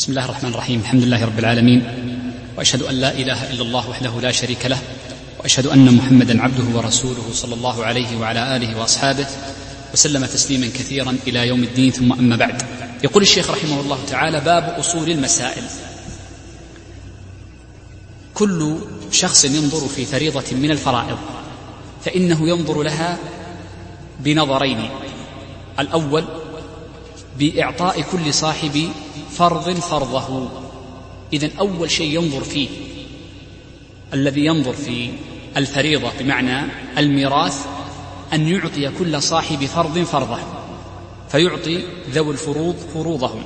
بسم الله الرحمن الرحيم. الحمد لله رب العالمين. وأشهد أن لا إله إلا الله وحده لا شريك له. وأشهد أن محمدا عبده ورسوله صلى الله عليه وعلى آله وأصحابه. وسلم تسليما كثيرا إلى يوم الدين ثم أما بعد. يقول الشيخ رحمه الله تعالى باب أصول المسائل. كل شخص ينظر في فريضة من الفرائض فإنه ينظر لها بنظرين. الأول بإعطاء كل صاحب فرض فرضه. اذا أول شيء ينظر فيه. الذي ينظر في الفريضة بمعنى الميراث أن يعطي كل صاحب فرض فرضه. فيعطي ذوي الفروض فروضهم.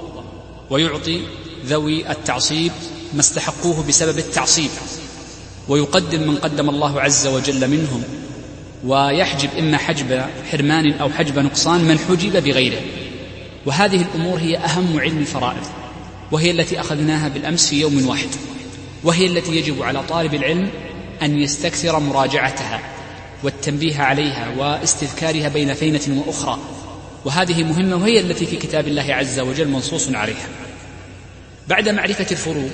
ويعطي ذوي التعصيب ما استحقوه بسبب التعصيب. ويقدم من قدم الله عز وجل منهم. ويحجب إما حجب حرمان أو حجب نقصان من حجب بغيره. وهذه الأمور هي أهم علم الفرائض. وهي التي أخذناها بالأمس في يوم واحد وهي التي يجب على طالب العلم أن يستكثر مراجعتها والتنبيه عليها واستذكارها بين فينة وأخرى. وهذه مهمة وهي التي في كتاب الله عز وجل منصوص عليها. بعد معرفة الفروض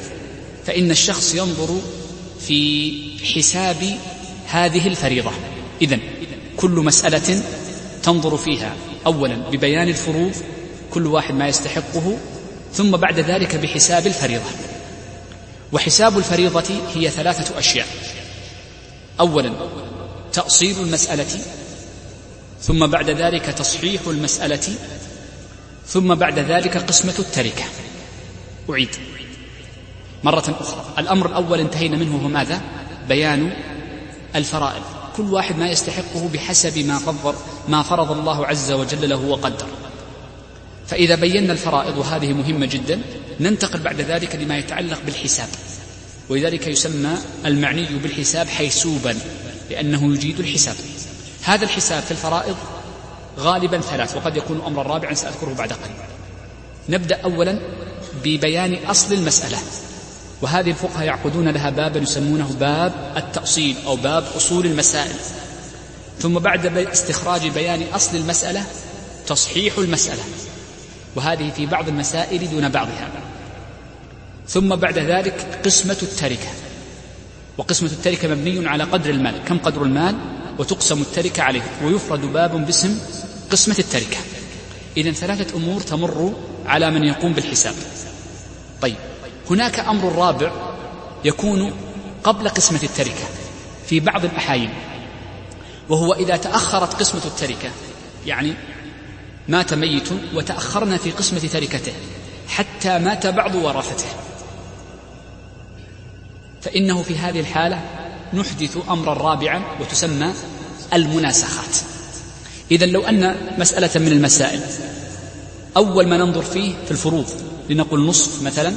فإن الشخص ينظر في حساب هذه الفريضة. اذا كل مسألة تنظر فيها. اولا ببيان الفروض كل واحد ما يستحقه ثم بعد ذلك بحساب الفريضة. وحساب الفريضة هي ثلاثة أشياء. اولا تأصيل المسألة ثم بعد ذلك تصحيح المسألة ثم بعد ذلك قسمة التركة. أعيد. مرة أخرى. الأمر الأول انتهينا منه هو ماذا؟ بيان الفرائض. كل واحد ما يستحقه بحسب ما فضل ما فرض الله عز وجل له وقدر. فإذا بينا الفرائض وهذه مهمة جدا ننتقل بعد ذلك لما يتعلق بالحساب. ولذلك يسمى المعني بالحساب حيسوبا لأنه يجيد الحساب. هذا الحساب في الفرائض غالبا ثلاث وقد يكون أمرا رابعا سأذكره بعد قليل. نبدأ أولا ببيان أصل المسألة. وهذه الفقهاء يعقدون لها بابا يسمونه باب التأصيل أو باب أصول المسائل. ثم بعد استخراج بيان أصل المسألة تصحيح المسألة. وهذه في بعض المسائل دون بعضها. ثم بعد ذلك قسمة التركة. وقسمة التركة مبني على قدر المال. كم قدر المال؟ وتقسم التركة عليه. ويفرد باب باسم قسمة التركة. إذا ثلاثة أمور تمر على من يقوم بالحساب. طيب. هناك أمر رابع يكون قبل قسمة التركة في بعض الأحايين. وهو إذا تأخرت قسمة التركة. يعني مات ميت وتأخرنا في قسمة تركته حتى مات بعض ورثته فإنه في هذه الحالة نحدث أمرا رابعا وتسمى المناسخات. إذا لو أن مسألة من المسائل أول ما ننظر فيه في الفروض لنقول نصف مثلا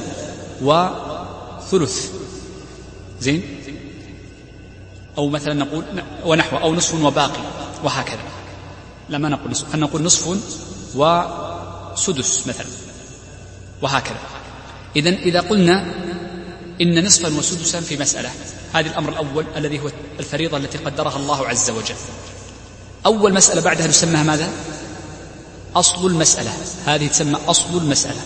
وثلث. زين؟ أو مثلا نقول ونحو أو نصف وباقي وهكذا. لا ما نقول نصف. نقول نصف وسدس مثلا. وهكذا. إذا إذا قلنا إن نصفا وسدسا في مسألة. هذا الأمر الأول الذي هو الفريضة التي قدرها الله عز وجل. أول مسألة بعدها نسميها ماذا؟ أصل المسألة. هذه تسمى أصل المسألة.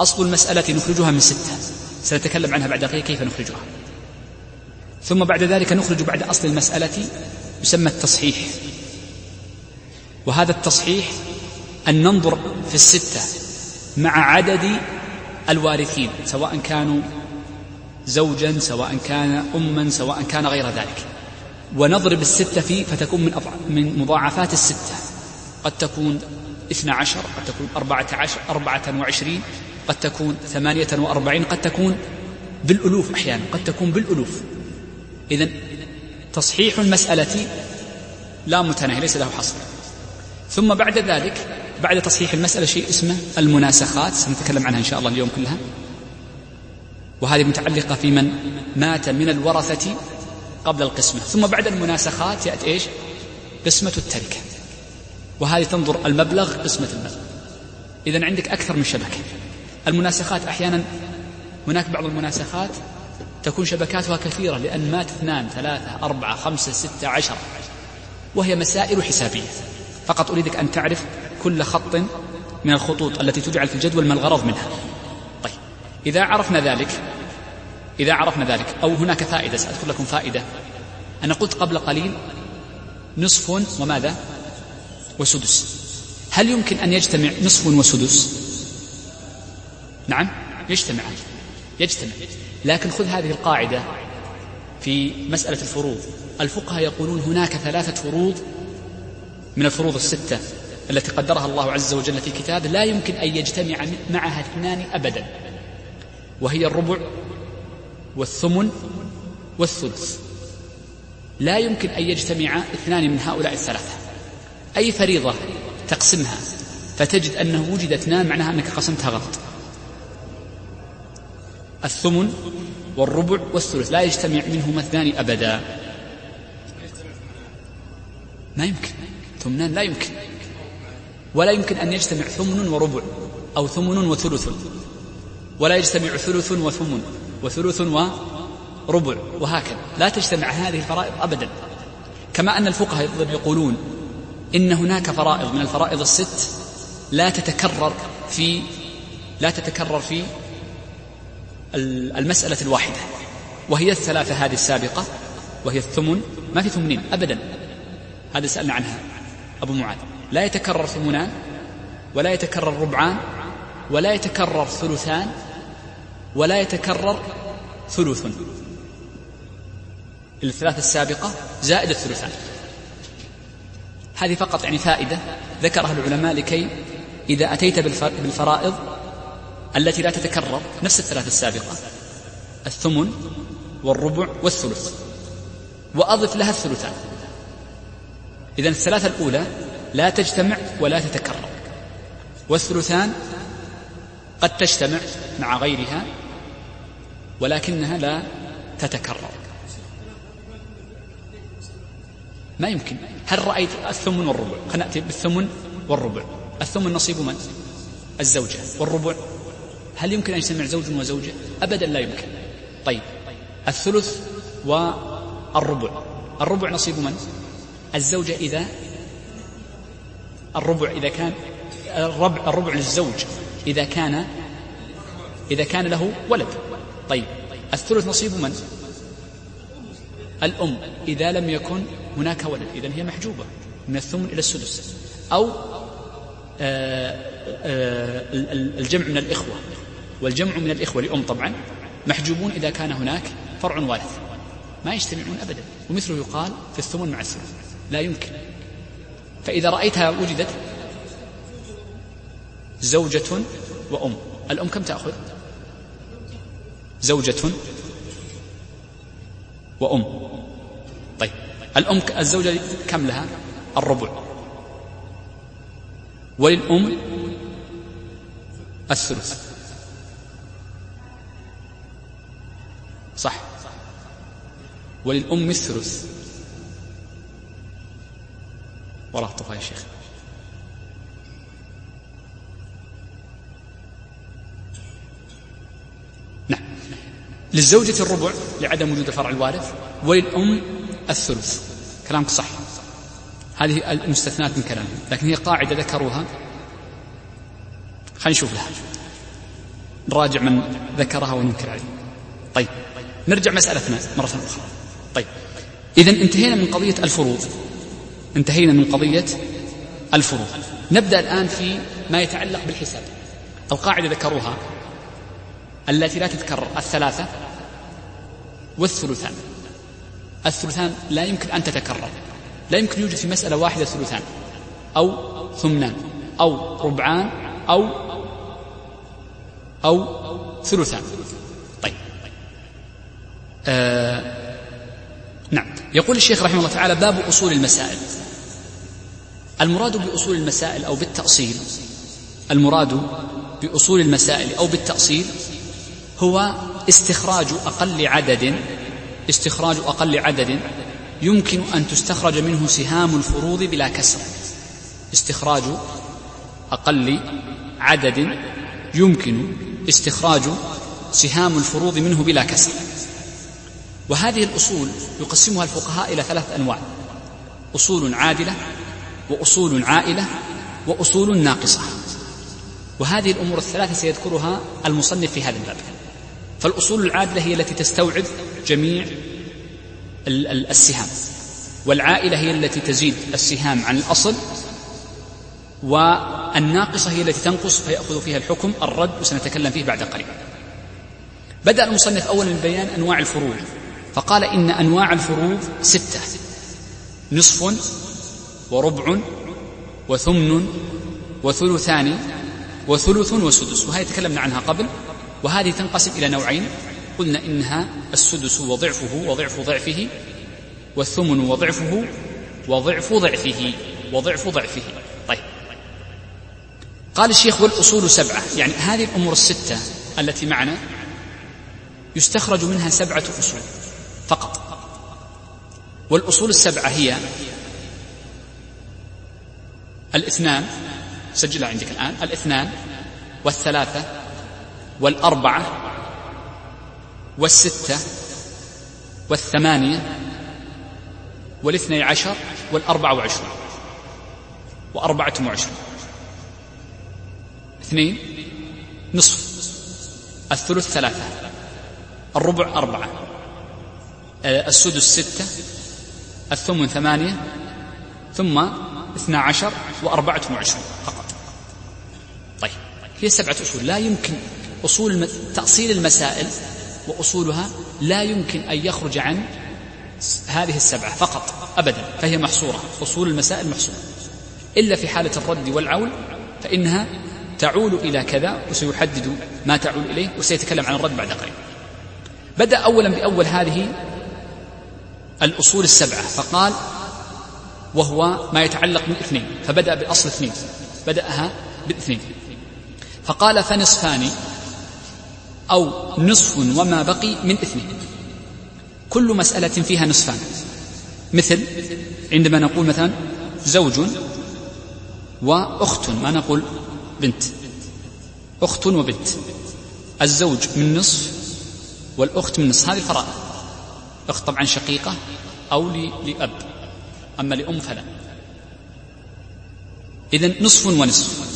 أصل المسألة نخرجها من ستة. سنتكلم عنها بعد قليل كيف نخرجها. ثم بعد ذلك نخرج بعد أصل المسألة يسمى التصحيح. وهذا التصحيح أن ننظر في الستة مع عدد الوارثين سواء كانوا زوجا سواء كان أما سواء كان غير ذلك. ونضرب الستة فيه فتكون من, من مضاعفات الستة. قد تكون اثنى عشر قد تكون أربعة عشر أربعة وعشرين قد تكون ثمانية وأربعين قد تكون بالألوف أحيانا قد تكون بالألوف. إذا تصحيح المسألة لا متناهي ليس له حصر. ثم بعد ذلك بعد تصحيح المسألة شيء اسمه المناسخات سنتكلم عنها إن شاء الله اليوم كلها. وهذه متعلقة في من مات من الورثة قبل القسمة. ثم بعد المناسخات يأتي إيش؟ قسمة التركة. وهذه تنظر المبلغ قسمة المبلغ. إذا عندك أكثر من شبكة. المناسخات أحيانا هناك بعض المناسخات تكون شبكاتها كثيرة لأن مات اثنان ثلاثة أربعة خمسة ستة عشرة وهي مسائل حسابية. فقط أريدك أن تعرف كل خط من الخطوط التي تجعل في الجدول ما الغرض منها. طيب إذا عرفنا ذلك إذا عرفنا ذلك أو هناك فائدة سأذكر لكم فائدة. أنا قلت قبل قليل نصف وماذا؟ وسدس. هل يمكن أن يجتمع نصف وسدس؟ نعم يجتمع يجتمع. لكن خذ هذه القاعدة في مسألة الفروض. الفقهاء يقولون هناك ثلاثة فروض من الفروض الستة التي قدرها الله عز وجل في كتابه لا يمكن أن يجتمع معها اثنان أبدا وهي الربع والثمن والثلث. لا يمكن أن يجتمع اثنان من هؤلاء الثلاثة. أي فريضة تقسمها فتجد أنه وجد اثنان معناها أنك قسمتها غلط. الثمن والربع والثلث لا يجتمع منهما اثنان أبدا. ما يمكن. ثمنان لا يمكن. ولا يمكن أن يجتمع ثمن وربع أو ثمن وثلث. ولا يجتمع ثلث وثمن وثلث وربع وهكذا. لا تجتمع هذه الفرائض أبدا. كما أن الفقهاء يقولون إن هناك فرائض من الفرائض الست لا تتكرر في لا تتكرر في المسألة الواحدة. وهي الثلاثة هذه السابقة وهي الثمن. ما في ثمنين أبدا. هذا سألنا عنها أبو معاذ. لا يتكرر ثمنان ولا يتكرر ربعان ولا يتكرر ثلثان ولا يتكرر ثلث. الثلاثة السابقة زائد الثلثان. هذه فقط يعني فائدة ذكرها العلماء لكي إذا أتيت بالفرائض التي لا تتكرر نفس الثلاثة السابقة. الثمن والربع والثلث. وأضف لها الثلثان. إذا الثلاثة الأولى لا تجتمع ولا تتكرر. والثلثان قد تجتمع مع غيرها ولكنها لا تتكرر. ما يمكن. هل رأيت الثمن والربع؟ خلينا نأتي بالثمن والربع. الثمن نصيب من؟ الزوجة. والربع هل يمكن أن يجتمع زوج وزوجة؟ أبدا لا يمكن. طيب الثلث والربع. الربع نصيب من؟ الزوجة إذا الربع إذا كان الربع, الربع للزوج إذا كان إذا كان له ولد. طيب الثلث نصيب من؟ الأم. إذا لم يكن هناك ولد إذا هي محجوبة من الثمن إلى السدس. أو آه، آه، الجمع من الإخوة. والجمع من الإخوة لأم طبعا محجوبون إذا كان هناك فرع وارث. ما يجتمعون أبدا. ومثله يقال في الثمن مع الثلث لا يمكن. فإذا رأيتها وجدت زوجة وأم. الأم كم تأخذ؟ زوجة وأم. طيب. الأم الزوجة كم لها؟ الربع. وللأم الثلث. صح. وللأم الثلث. وراء طفا يا شيخ نعم. للزوجة الربع لعدم وجود الفرع الوارث وللأم الثلث. كلامك صح. هذه المستثنات من كلامهم لكن هي قاعدة ذكروها. خلينا نشوف لها. نراجع من ذكرها وننكر عليه. طيب. نرجع مسألتنا مرة أخرى. طيب. إذا انتهينا من قضية الفروض. انتهينا من قضية الفروض. نبدأ الآن في ما يتعلق بالحساب. القاعدة ذكروها التي لا تتكرر الثلاثة والثلثان. الثلثان لا يمكن أن تتكرر. لا يمكن يوجد في مسألة واحدة ثلثان أو ثمنان أو ربعان أو أو ثلثان طيب آه نعم يقول الشيخ رحمه الله تعالى باب أصول المسائل. المراد بأصول المسائل أو بالتأصيل المراد بأصول المسائل أو بالتأصيل هو استخراج أقل عدد استخراج أقل عدد يمكن أن تستخرج منه سهام الفروض بلا كسر. استخراج أقل عدد يمكن استخراج سهام الفروض منه بلا كسر. وهذه الأصول يقسمها الفقهاء إلى ثلاث أنواع أصول عادلة وأصول عائلة وأصول ناقصة. وهذه الأمور الثلاثة سيذكرها المصنف في هذا الباب. فالأصول العادلة هي التي تستوعب جميع السهام. والعائلة هي التي تزيد السهام عن الأصل. والناقصة هي التي تنقص فيأخذ فيها الحكم الرد وسنتكلم فيه بعد قليل. بدأ المصنف أولا ببيان أنواع الفروض فقال إن أنواع الفروض ستة نصف وربع وثمن وثلثان وثلث وسدس وهذه تكلمنا عنها قبل وهذه تنقسم إلى نوعين قلنا إنها السدس وضعفه وضعف ضعفه والثمن وضعفه وضعف ضعفه وضعف ضعفه. طيب. قال الشيخ والأصول سبعة يعني هذه الأمور الستة التي معنا يستخرج منها سبعة أصول. والأصول السبعة هي الاثنان سجلها عندك الآن الاثنان والثلاثة والأربعة والستة والثمانية والاثني عشر والأربعة وعشرون وأربعة وعشرون. اثنين نصف الثلث ثلاثة الربع أربعة آه، السدس ستة الثمن ثمانية ثم اثنا عشر وأربعة وعشرون فقط. طيب هي سبعة أصول لا يمكن أصول تأصيل المسائل وأصولها لا يمكن أن يخرج عن هذه السبعة فقط أبدا. فهي محصورة. أصول المسائل محصورة. إلا في حالة الرد والعول فإنها تعول إلى كذا وسيحدد ما تعول إليه وسيتكلم عن الرد بعد قليل. بدأ أولا بأول هذه الأصول السبعة. فقال وهو ما يتعلق من اثنين فبدأ بالأصل اثنين. بدأها بالاثنين فقال فنصفان أو نصف وما بقي من اثنين. كل مسألة فيها نصفان. مثل عندما نقول مثلا زوج وأخت ما نقول بنت. أخت وبنت. الزوج من نصف والأخت من نصف. هذه الفرائض. أخت طبعا شقيقة أو لأب أما لأم فلا. إذا نصف ونصف.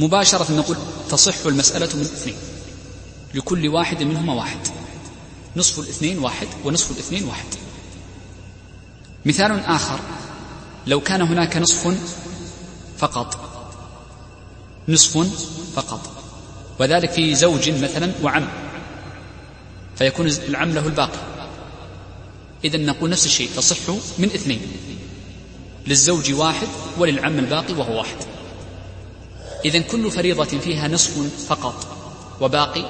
مباشرة نقول تصح المسألة من اثنين. لكل واحد منهما واحد. نصف الاثنين واحد ونصف الاثنين واحد. مثال آخر. لو كان هناك نصف فقط. نصف فقط. وذلك في زوج مثلا وعم. فيكون العم له الباقي. إذا نقول نفس الشيء تصح من اثنين. للزوج واحد وللعم الباقي وهو واحد. إذا كل فريضة فيها نصف فقط وباقي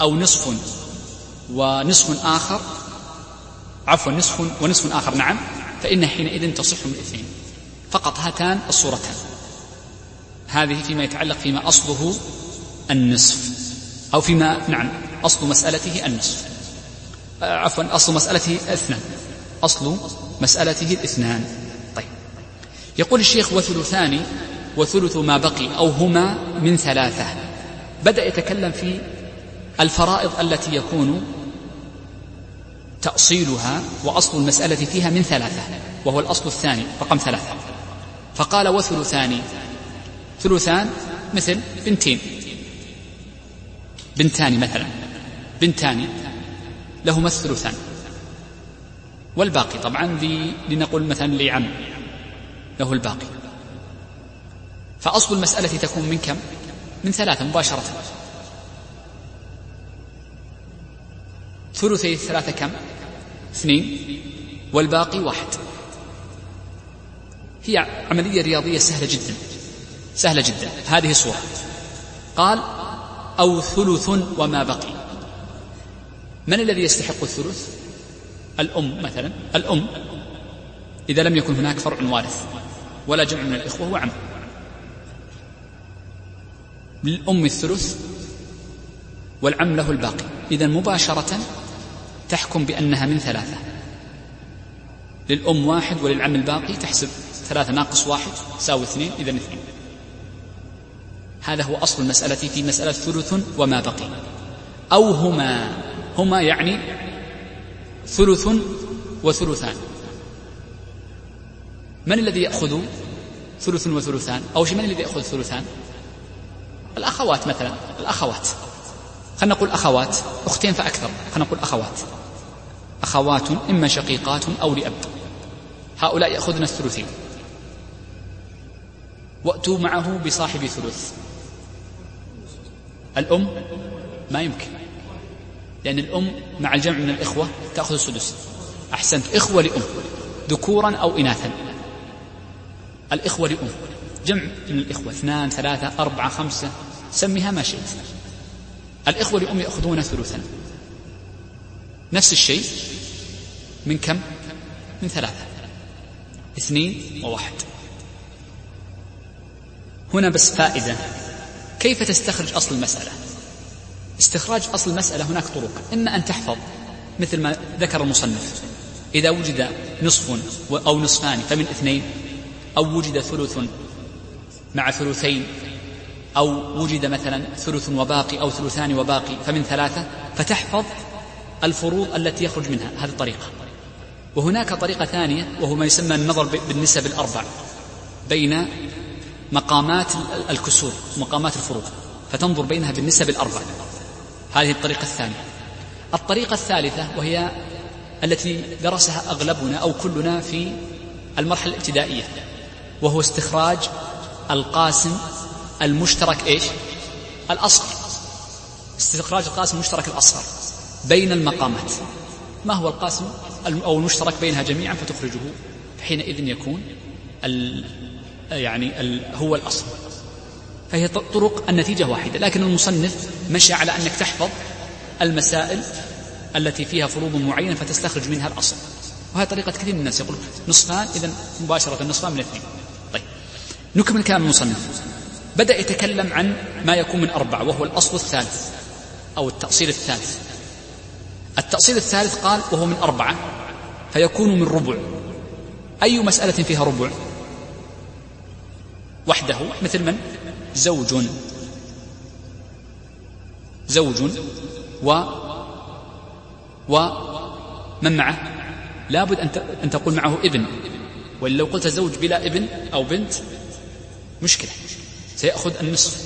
أو نصف ونصف آخر عفوا نصف ونصف آخر نعم فإن حينئذ تصح من الاثنين فقط هاتان الصورتان. هذه فيما يتعلق فيما أصله النصف أو فيما نعم أصل مسألته النصف. عفوا أصل مسألته الاثنان أصل مسألته الاثنان طيب. يقول الشيخ وثلثان وثلث ما بقي أو هما من ثلاثة. بدأ يتكلم في الفرائض التي يكون تأصيلها وأصل المسألة فيها من ثلاثة وهو الأصل الثاني رقم ثلاثة. فقال وثلثان. ثلثان مثل بنتين. بنتان مثلا. بنتان. لهما الثلثان. والباقي طبعا لنقول مثلا لعم له الباقي. فأصل المسألة تكون من كم؟ من ثلاثة مباشرة. ثلثي الثلاثة كم؟ اثنين. والباقي واحد. هي عملية رياضية سهلة جدا. سهلة جدا. هذه صورة قال أو ثلث وما بقي. من الذي يستحق الثلث؟ الأم مثلا الأم. إذا لم يكن هناك فرع وارث ولا جمع من الإخوة وعم للأم الثلث والعم له الباقي. إذا مباشرة تحكم بأنها من ثلاثة. للأم واحد وللعم الباقي تحسب ثلاثة ناقص واحد تساوي اثنين إذا اثنين. هذا هو أصل المسألة في مسألة ثلث وما بقي. أو هما هما يعني ثلث وثلثان. من الذي يأخذ ثلث وثلثان؟ أو من الذي يأخذ ثلثان؟ الأخوات مثلا الأخوات. خلينا نقول أخوات أختين فأكثر. خلينا نقول أخوات. أخوات إما شقيقات أو لأب. هؤلاء يأخذن الثلثين. وأتوا معه بصاحب ثلث. الأم؟ ما يمكن. لأن الأم مع الجمع من الإخوة تأخذ السدس. أحسنت. إخوة لأم. ذكورا أو إناثا. الإخوة لأم. جمع من الإخوة. اثنان ثلاثة أربعة خمسة. سميها ما شئت. الإخوة لأم يأخذون ثلثا. نفس الشيء من كم؟ من ثلاثة. اثنين وواحد. هنا بس فائدة. كيف تستخرج أصل المسألة؟ استخراج أصل المسألة هناك طرق. إما أن تحفظ مثل ما ذكر المصنف. إذا وجد نصف أو نصفان فمن اثنين أو وجد ثلث مع ثلثين أو وجد مثلا ثلث وباقي أو ثلثان وباقي فمن ثلاثة فتحفظ الفروض التي يخرج منها هذه الطريقة. وهناك طريقة ثانية وهو ما يسمى النظر بالنسب الأربع بين مقامات الكسور ومقامات الفروض فتنظر بينها بالنسب الأربع. هذه الطريقة الثانية الطريقة الثالثة وهي التي درسها أغلبنا أو كلنا في المرحلة الابتدائية وهو استخراج القاسم المشترك إيش؟ الأصغر. استخراج القاسم المشترك الأصغر بين المقامات. ما هو القاسم أو المشترك بينها جميعا؟ فتخرجه حينئذ يكون ال يعني ال هو الأصل. فهي طرق النتيجة واحدة لكن المصنف مشى على أنك تحفظ المسائل التي فيها فروض معينة فتستخرج منها الأصل. وهذه طريقة كثير من الناس يقول نصفان إذا مباشرة نصفان من اثنين. طيب. نكمل كلام المصنف. بدأ يتكلم عن ما يكون من أربعة وهو الأصل الثالث أو التأصيل الثالث. التأصيل الثالث قال وهو من أربعة فيكون من ربع. أي مسألة فيها ربع؟ وحده مثل من؟ زوج. زوج و ومن معه؟ لابد أن تقول معه ابن. ولو قلت زوج بلا ابن أو بنت مشكلة. سيأخذ النصف.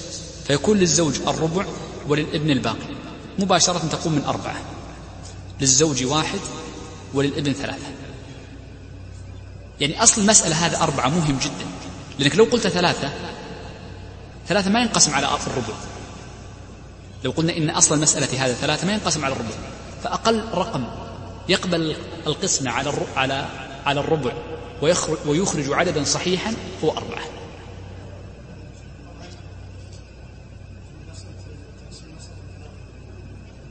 فيكون للزوج الربع وللابن الباقي. مباشرة تقوم من أربعة. للزوج واحد وللابن ثلاثة. يعني أصل المسألة هذا أربعة مهم جدا. لأنك لو قلت ثلاثة ثلاثة ما ينقسم على الربع. لو قلنا إن أصل المسألة هذا ثلاثة ما ينقسم على الربع. فأقل رقم يقبل القسمة على على على الربع ويخرج, ويخرج عددا صحيحا هو أربعة.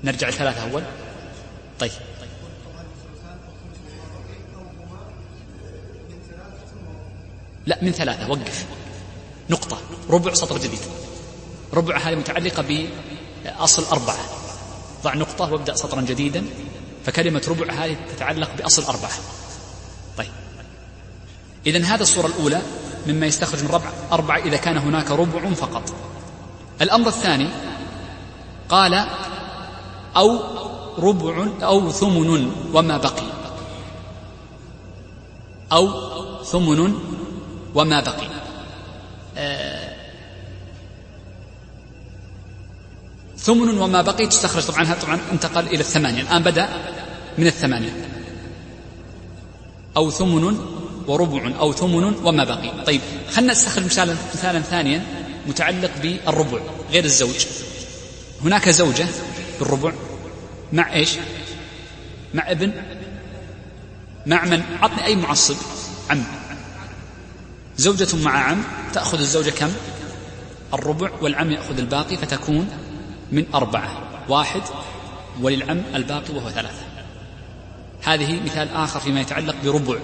نرجع الثلاثة أول. طيب. لا من ثلاثة وقف. نقطة. ربع سطر جديد. ربع هذه متعلقة بأصل أربعة. ضع نقطة وابدأ سطرا جديدا. فكلمة ربع هذه تتعلق بأصل أربعة. طيب. إذا هذا الصورة الأولى مما يستخرج من ربع أربعة إذا كان هناك ربع فقط. الأمر الثاني قال أو ربع أو ثمن وما بقي. أو ثمن وما بقي. ثمن وما بقي تستخرج. طبعا طبعا انتقل إلى الثمانية. الآن بدأ من الثمانية. أو ثمن وربع أو ثمن وما بقي. طيب خلنا نستخرج مثالا مثالا ثانيا متعلق بالربع غير الزوج. هناك زوجة بالربع مع إيش؟ مع ابن؟ مع من؟ عطني أي معصب. عم. زوجة مع عم تأخذ الزوجة كم؟ الربع والعم يأخذ الباقي فتكون من أربعة. واحد وللعم الباقي وهو ثلاثة. هذه مثال آخر فيما يتعلق بربع.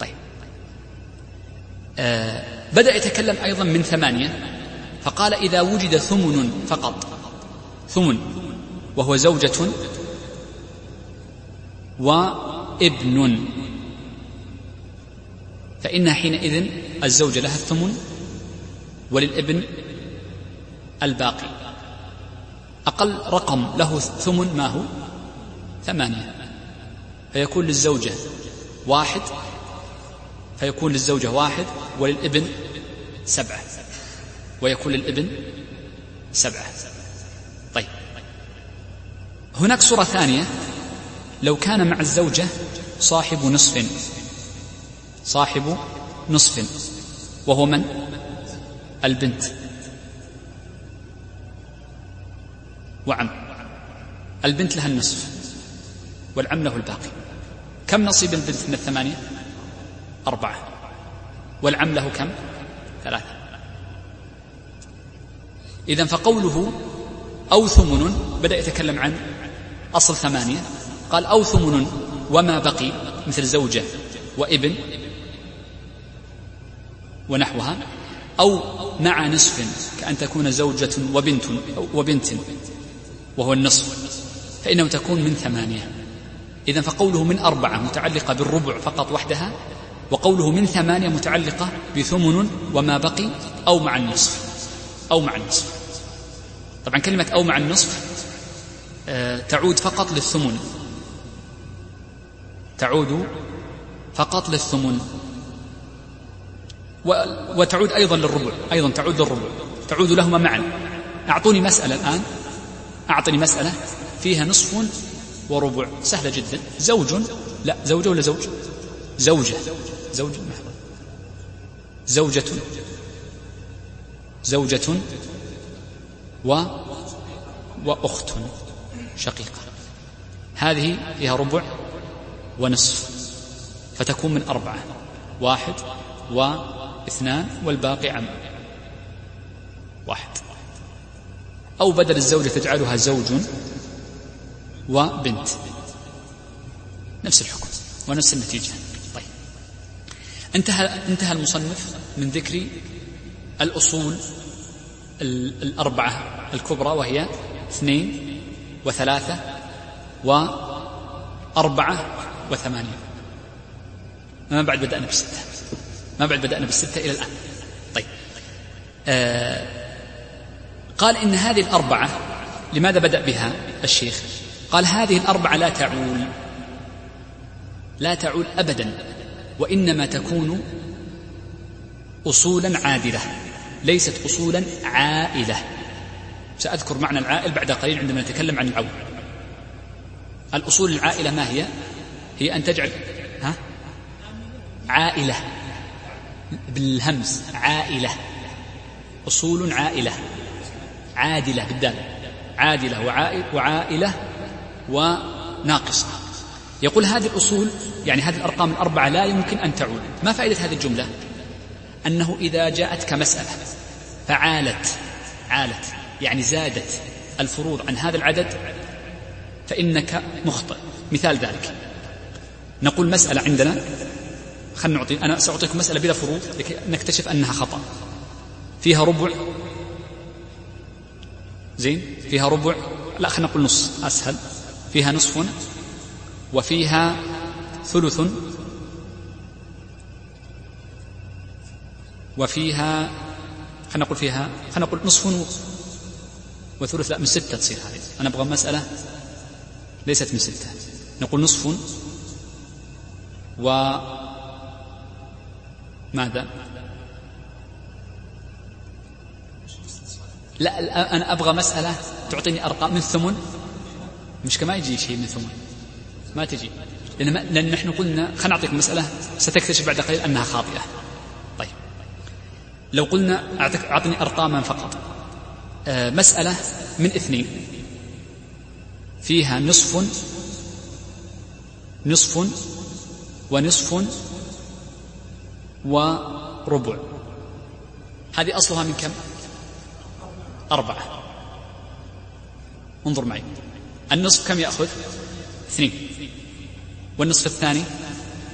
طيب. آه بدأ يتكلم أيضا من ثمانية فقال إذا وجد ثمن فقط. ثمن وهو زوجة وابن. فإن حينئذ الزوجة لها الثمن وللابن الباقي. أقل رقم له ثمن ما هو؟ ثمانية. فيكون للزوجة واحد. فيكون للزوجة واحد وللابن سبعة. ويكون للابن سبعة. طيب. هناك صورة ثانية. لو كان مع الزوجة صاحب نصف. صاحب نصف. وهو من؟ البنت. وعم البنت لها النصف والعم له الباقي. كم نصيب البنت من الثمانية؟ أربعة. والعم له كم؟ ثلاثة. إذا فقوله أو ثمن بدأ يتكلم عن أصل ثمانية. قال أو ثمن وما بقي؟ مثل زوجة وابن ونحوها. أو مع نصف كأن تكون زوجة وبنت وبنت. وهو النصف فإنه تكون من ثمانية. إذا فقوله من أربعة متعلقة بالربع فقط وحدها وقوله من ثمانية متعلقة بثمن وما بقي أو مع النصف أو مع النصف. طبعا كلمة أو مع النصف آه، تعود فقط للثمن. تعود فقط للثمن. وتعود أيضا للربع أيضا تعود للربع. تعود لهما معا. أعطوني مسألة الآن. أعطني مسألة فيها نصف وربع. سهلة جدا. زوج. لا زوجة ولا زوج؟ زوجة. زوجة زوجة. زوجة و وأخت شقيقة. هذه فيها ربع ونصف فتكون من أربعة. واحد واثنان والباقي عم. واحد. أو بدل الزوجة تجعلها زوج وبنت. نفس الحكم ونفس النتيجة. طيب. انتهى انتهى المصنف من ذكر الأصول الأربعة الكبرى وهي اثنين وثلاثة وأربعة وثمانية. ما بعد بدأنا بالستة. ما بعد بدأنا بالستة إلى الآن. طيب. آه قال إن هذه الأربعة لماذا بدأ بها الشيخ؟ قال هذه الأربعة لا تعول لا تعول أبدا وإنما تكون أصولا عادلة ليست أصولا عائلة. سأذكر معنى العائل بعد قليل عندما نتكلم عن العول. الأصول العائلة ما هي؟ هي أن تجعل ها؟ عائلة بالهمز عائلة أصول عائلة. عادلة بالدال عادلة وعائلة وناقصة. يقول هذه الأصول يعني هذه الأرقام الأربعة لا يمكن أن تعود. ما فائدة هذه الجملة؟ أنه إذا جاءتك مسألة فعالت عالت يعني زادت الفروض عن هذا العدد فإنك مخطئ. مثال ذلك. نقول مسألة عندنا. خلنا نعطي أنا سأعطيكم مسألة بلا فروض لكي نكتشف أنها خطأ. فيها ربع زين؟ فيها ربع؟ لا خلينا نقول نص. أسهل. فيها نصف وفيها ثلث. وفيها خلينا نقول فيها خلينا نقول نصف وثلث لا من ستة تصير هذه. أنا أبغى مسألة ليست من ستة. نقول نصف. و ماذا؟ لا أنا أبغى مسألة تعطيني أرقام. من ثمن؟ مش كما يجي شيء من ثمن. ما تجي. لأن, ما لأن نحن قلنا خلينا نعطيك مسألة ستكتشف بعد قليل أنها خاطئة. طيب. لو قلنا أعطني أرقاما فقط. آه مسألة من اثنين. فيها نصف نصف ونصف وربع. هذه أصلها من كم؟ أربعة. انظر معي. النصف كم يأخذ؟ اثنين. والنصف الثاني؟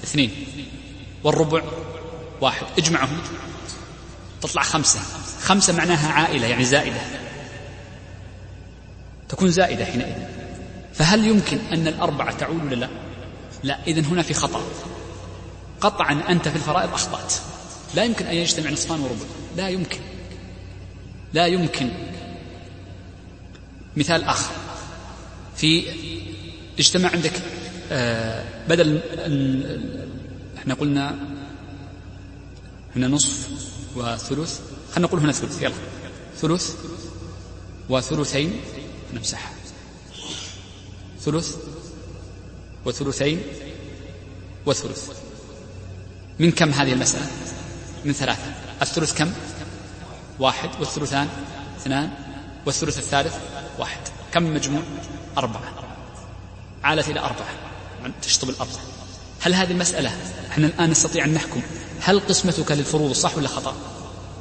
اثنين. والربع؟ واحد. اجمعهم. تطلع خمسة. خمسة معناها عائلة يعني زائدة. تكون زائدة حينئذ. فهل يمكن أن الأربعة تعود ولا لا؟ لا إذن هنا في خطأ. قطعا أنت في الفرائض أخطأت. لا يمكن أن يجتمع نصفان وربع. لا يمكن. لا يمكن. مثال آخر. في اجتمع عندك آه، بدل إحنا قلنا هنا نصف وثلث. خلينا نقول هنا ثلث يلا. ثلث وثلثين نمسحها. ثلث وثلثين وثلث. من كم هذه المسألة؟ من ثلاثة. الثلث كم؟ واحد والثلثان اثنان والثلث الثالث واحد. كم مجموع؟ أربعة. عالت إلى أربعة. تشطب الأرض. هل هذه المسألة إحنا الآن نستطيع أن نحكم هل قسمتك للفروض صح ولا خطأ؟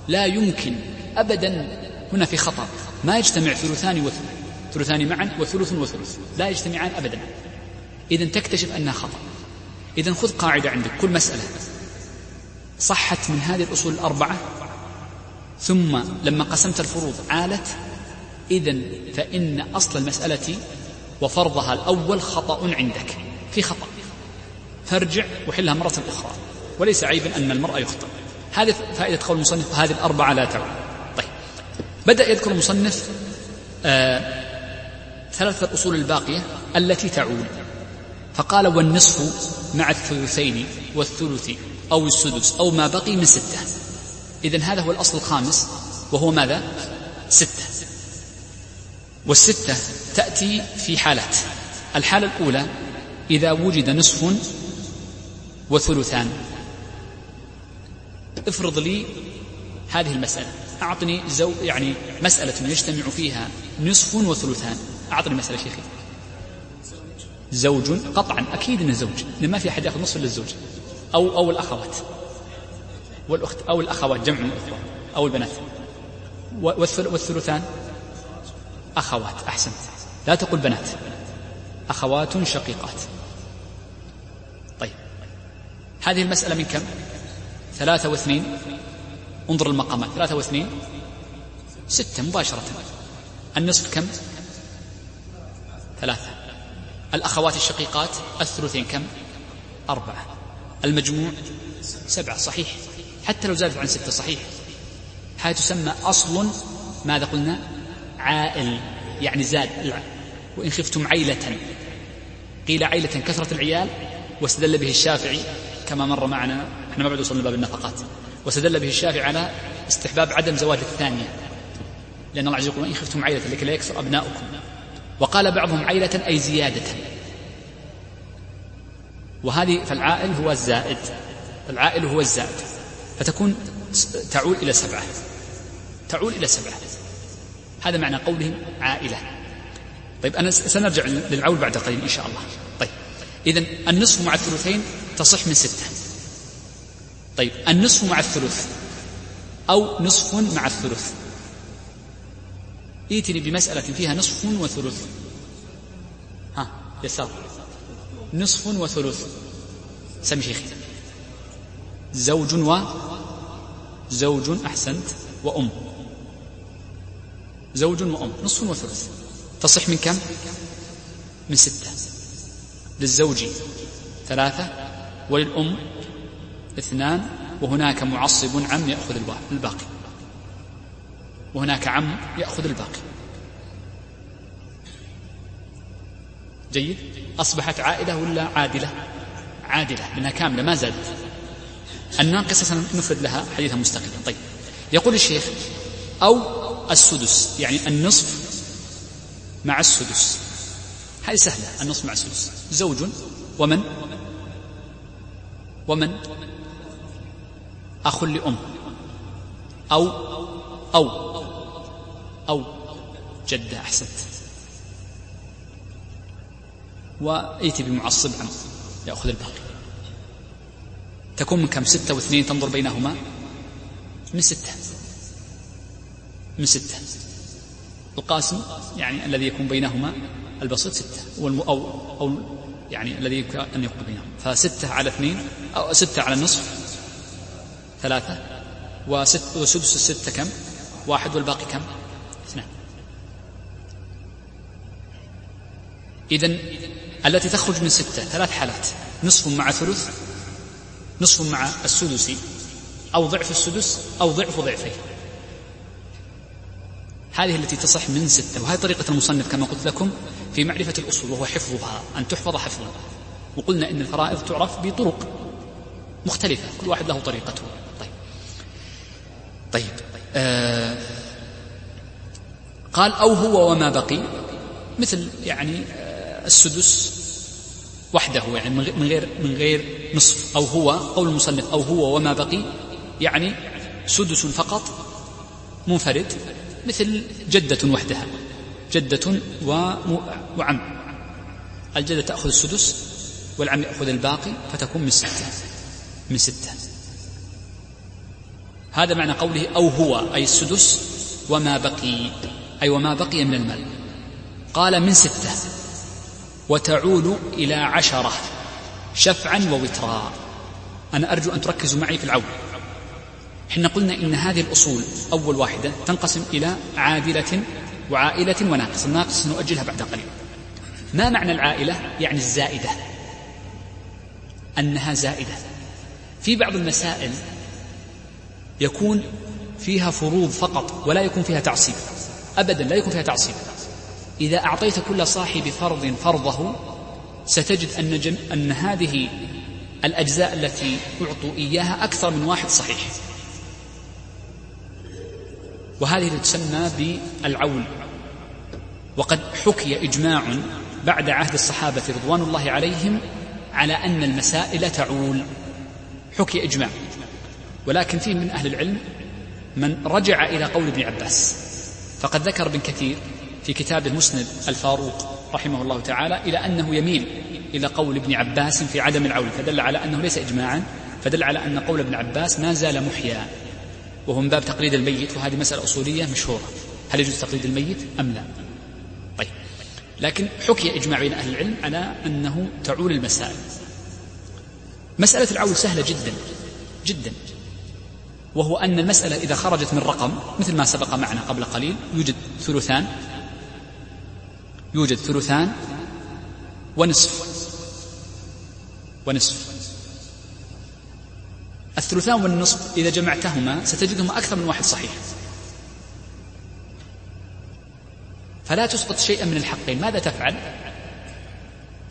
لا يمكن أبدا. هنا في خطأ. ما يجتمع ثلثان ثلثان معا وثلث وثلث. لا يجتمعان أبدا. إذا تكتشف أنها خطأ. إذا خذ قاعدة عندك. كل مسألة صحت من هذه الأصول الأربعة ثم لما قسمت الفروض عالت إذا فإن أصل المسألة وفرضها الأول خطأ عندك في خطأ. فارجع وحلها مرة أخرى وليس عيبا أن المرأة يخطئ. هذه فائدة قول المصنف هذه الأربعة لا تعود طيب. بدأ يذكر المصنف آه ثلاثة الأصول الباقية التي تعود. فقال والنصف مع الثلثين والثلث أو السدس أو ما بقي من ستة. إذن هذا هو الأصل الخامس وهو ماذا؟ ستة. والستة تأتي في حالات. الحالة الأولى إذا وجد نصف وثلثان. افرض لي هذه المسألة. أعطني زو يعني مسألة يجتمع فيها نصف وثلثان. أعطني مسألة شيخي. زوج قطعا. أكيد أنه زوج. لأن ما في أحد يأخذ نصف إلا أو أو الأخوات. والأخت أو الأخوات جمع الأخوات أو البنات. والثلثان؟ أخوات أحسنت. لا تقل بنات. أخوات شقيقات. طيب. هذه المسألة من كم؟ ثلاثة واثنين. انظر المقامات. ثلاثة واثنين. ستة مباشرة. النصف كم؟ ثلاثة. الأخوات الشقيقات الثلثين كم؟ أربعة. المجموع سبعة. صحيح؟ حتى لو زادت عن ستة صحيح. هذه تسمى أصل ماذا قلنا؟ عائل يعني زاد. وإن خفتم عيلة. قيل عيلة كثرة العيال واستدل به الشافعي كما مر معنا إحنا ما بعد وصلنا باب النفقات. واستدل به الشافعي على استحباب عدم زواج الثانية. لأن الله عز وجل يقول إن خفتم عيلة لكي لا يكثر أبناؤكم. وقال بعضهم عيلة أي زيادة. وهذه فالعائل هو الزائد. العائل هو الزائد. فتكون تعول إلى سبعة. تعول إلى سبعة. هذا معنى قولهم عائلة. طيب أنا سنرجع للعول بعد قليل إن شاء الله. طيب إذا النصف مع الثلثين تصح من ستة. طيب النصف مع الثلث أو نصف مع الثلث. ائتني بمسألة فيها نصف وثلث. ها يسار. نصف وثلث. سمي شيخي. زوج و زوج أحسنت وأم. زوج وأم نصف وثلث. تصح من كم؟ من ستة. للزوج ثلاثة وللأم اثنان وهناك معصب عم يأخذ الباقي وهناك عم يأخذ الباقي. جيد؟ أصبحت عائلة ولا عادلة؟ عادلة لأنها كاملة ما زادت. الناقصة سنفرد لها حديثا مستقلا. طيب. يقول الشيخ أو السدس يعني النصف مع السدس. هذه سهلة النصف مع السدس. زوج ومن؟ ومن؟ أخ لأم. أو أو أو. جدة أحسنت. ويأتي بمعصب عم يأخذ الباقي. تكون من كم؟ ستة واثنين تنظر بينهما. من ستة. من ستة. القاسم يعني الذي يكون بينهما البسيط ستة. أو أو يعني الذي يمكن أن يقضي بينهم فستة على اثنين أو ستة على النصف. ثلاثة. وست وسدس الستة كم؟ واحد والباقي كم؟ اثنان. إذا التي تخرج من ستة ثلاث حالات. نصف مع ثلث نصف مع السدس أو ضعف السدس أو ضعف ضعفين هذه التي تصح من ستة وهذه طريقة المصنف كما قلت لكم في معرفة الأصول وهو حفظها أن تحفظ حفظا. وقلنا إن الفرائض تعرف بطرق مختلفة كل واحد له طريقته. طيب. طيب. آه قال أو هو وما بقي مثل يعني آه، السدس وحده يعني من غير من غير نصف أو هو قول المصنف أو هو وما بقي يعني سدس فقط منفرد مثل جدة وحدها جدة وعم. الجدة تأخذ السدس والعم يأخذ الباقي فتكون من ستة من ستة. هذا معنى قوله أو هو أي السدس وما بقي أي وما بقي من المال. قال من ستة. وتعود إلى عشرة. شفعا ووترا. أنا أرجو أن تركزوا معي في العود حين قلنا إن هذه الأصول أول واحدة تنقسم إلى عادلة وعائلة وناقص. الناقص سنؤجلها بعد قليل. ما معنى العائلة؟ يعني الزائدة. أنها زائدة. في بعض المسائل يكون فيها فروض فقط ولا يكون فيها تعصيب. أبدا لا يكون فيها تعصيب. إذا أعطيت كل صاحب فرض فرضه ستجد أن, جم... أن هذه الأجزاء التي أعطوا إياها أكثر من واحد صحيح. وهذه تسمى بالعول وقد حكي إجماع بعد عهد الصحابة رضوان الله عليهم على أن المسائل تعول. حكي إجماع. ولكن فيه من أهل العلم من رجع إلى قول ابن عباس. فقد ذكر ابن كثير في كتاب المسند الفاروق رحمه الله تعالى إلى أنه يميل إلى قول ابن عباس في عدم العول فدل على أنه ليس إجماعا فدل على أن قول ابن عباس ما زال محيا. وهو من باب تقليد الميت وهذه مسألة أصولية مشهورة. هل يجوز تقليد الميت؟ أم لا؟ طيب. لكن حكي إجماع بين أهل العلم على أنه تعول المسائل. مسألة العول سهلة جدا جدا. وهو أن المسألة إذا خرجت من رقم مثل ما سبق معنا قبل قليل يوجد ثلثان. يوجد ثلثان ونصف. ونصف. الثلثان والنصف إذا جمعتهما ستجدهما أكثر من واحد صحيح. فلا تسقط شيئا من الحقين. ماذا تفعل؟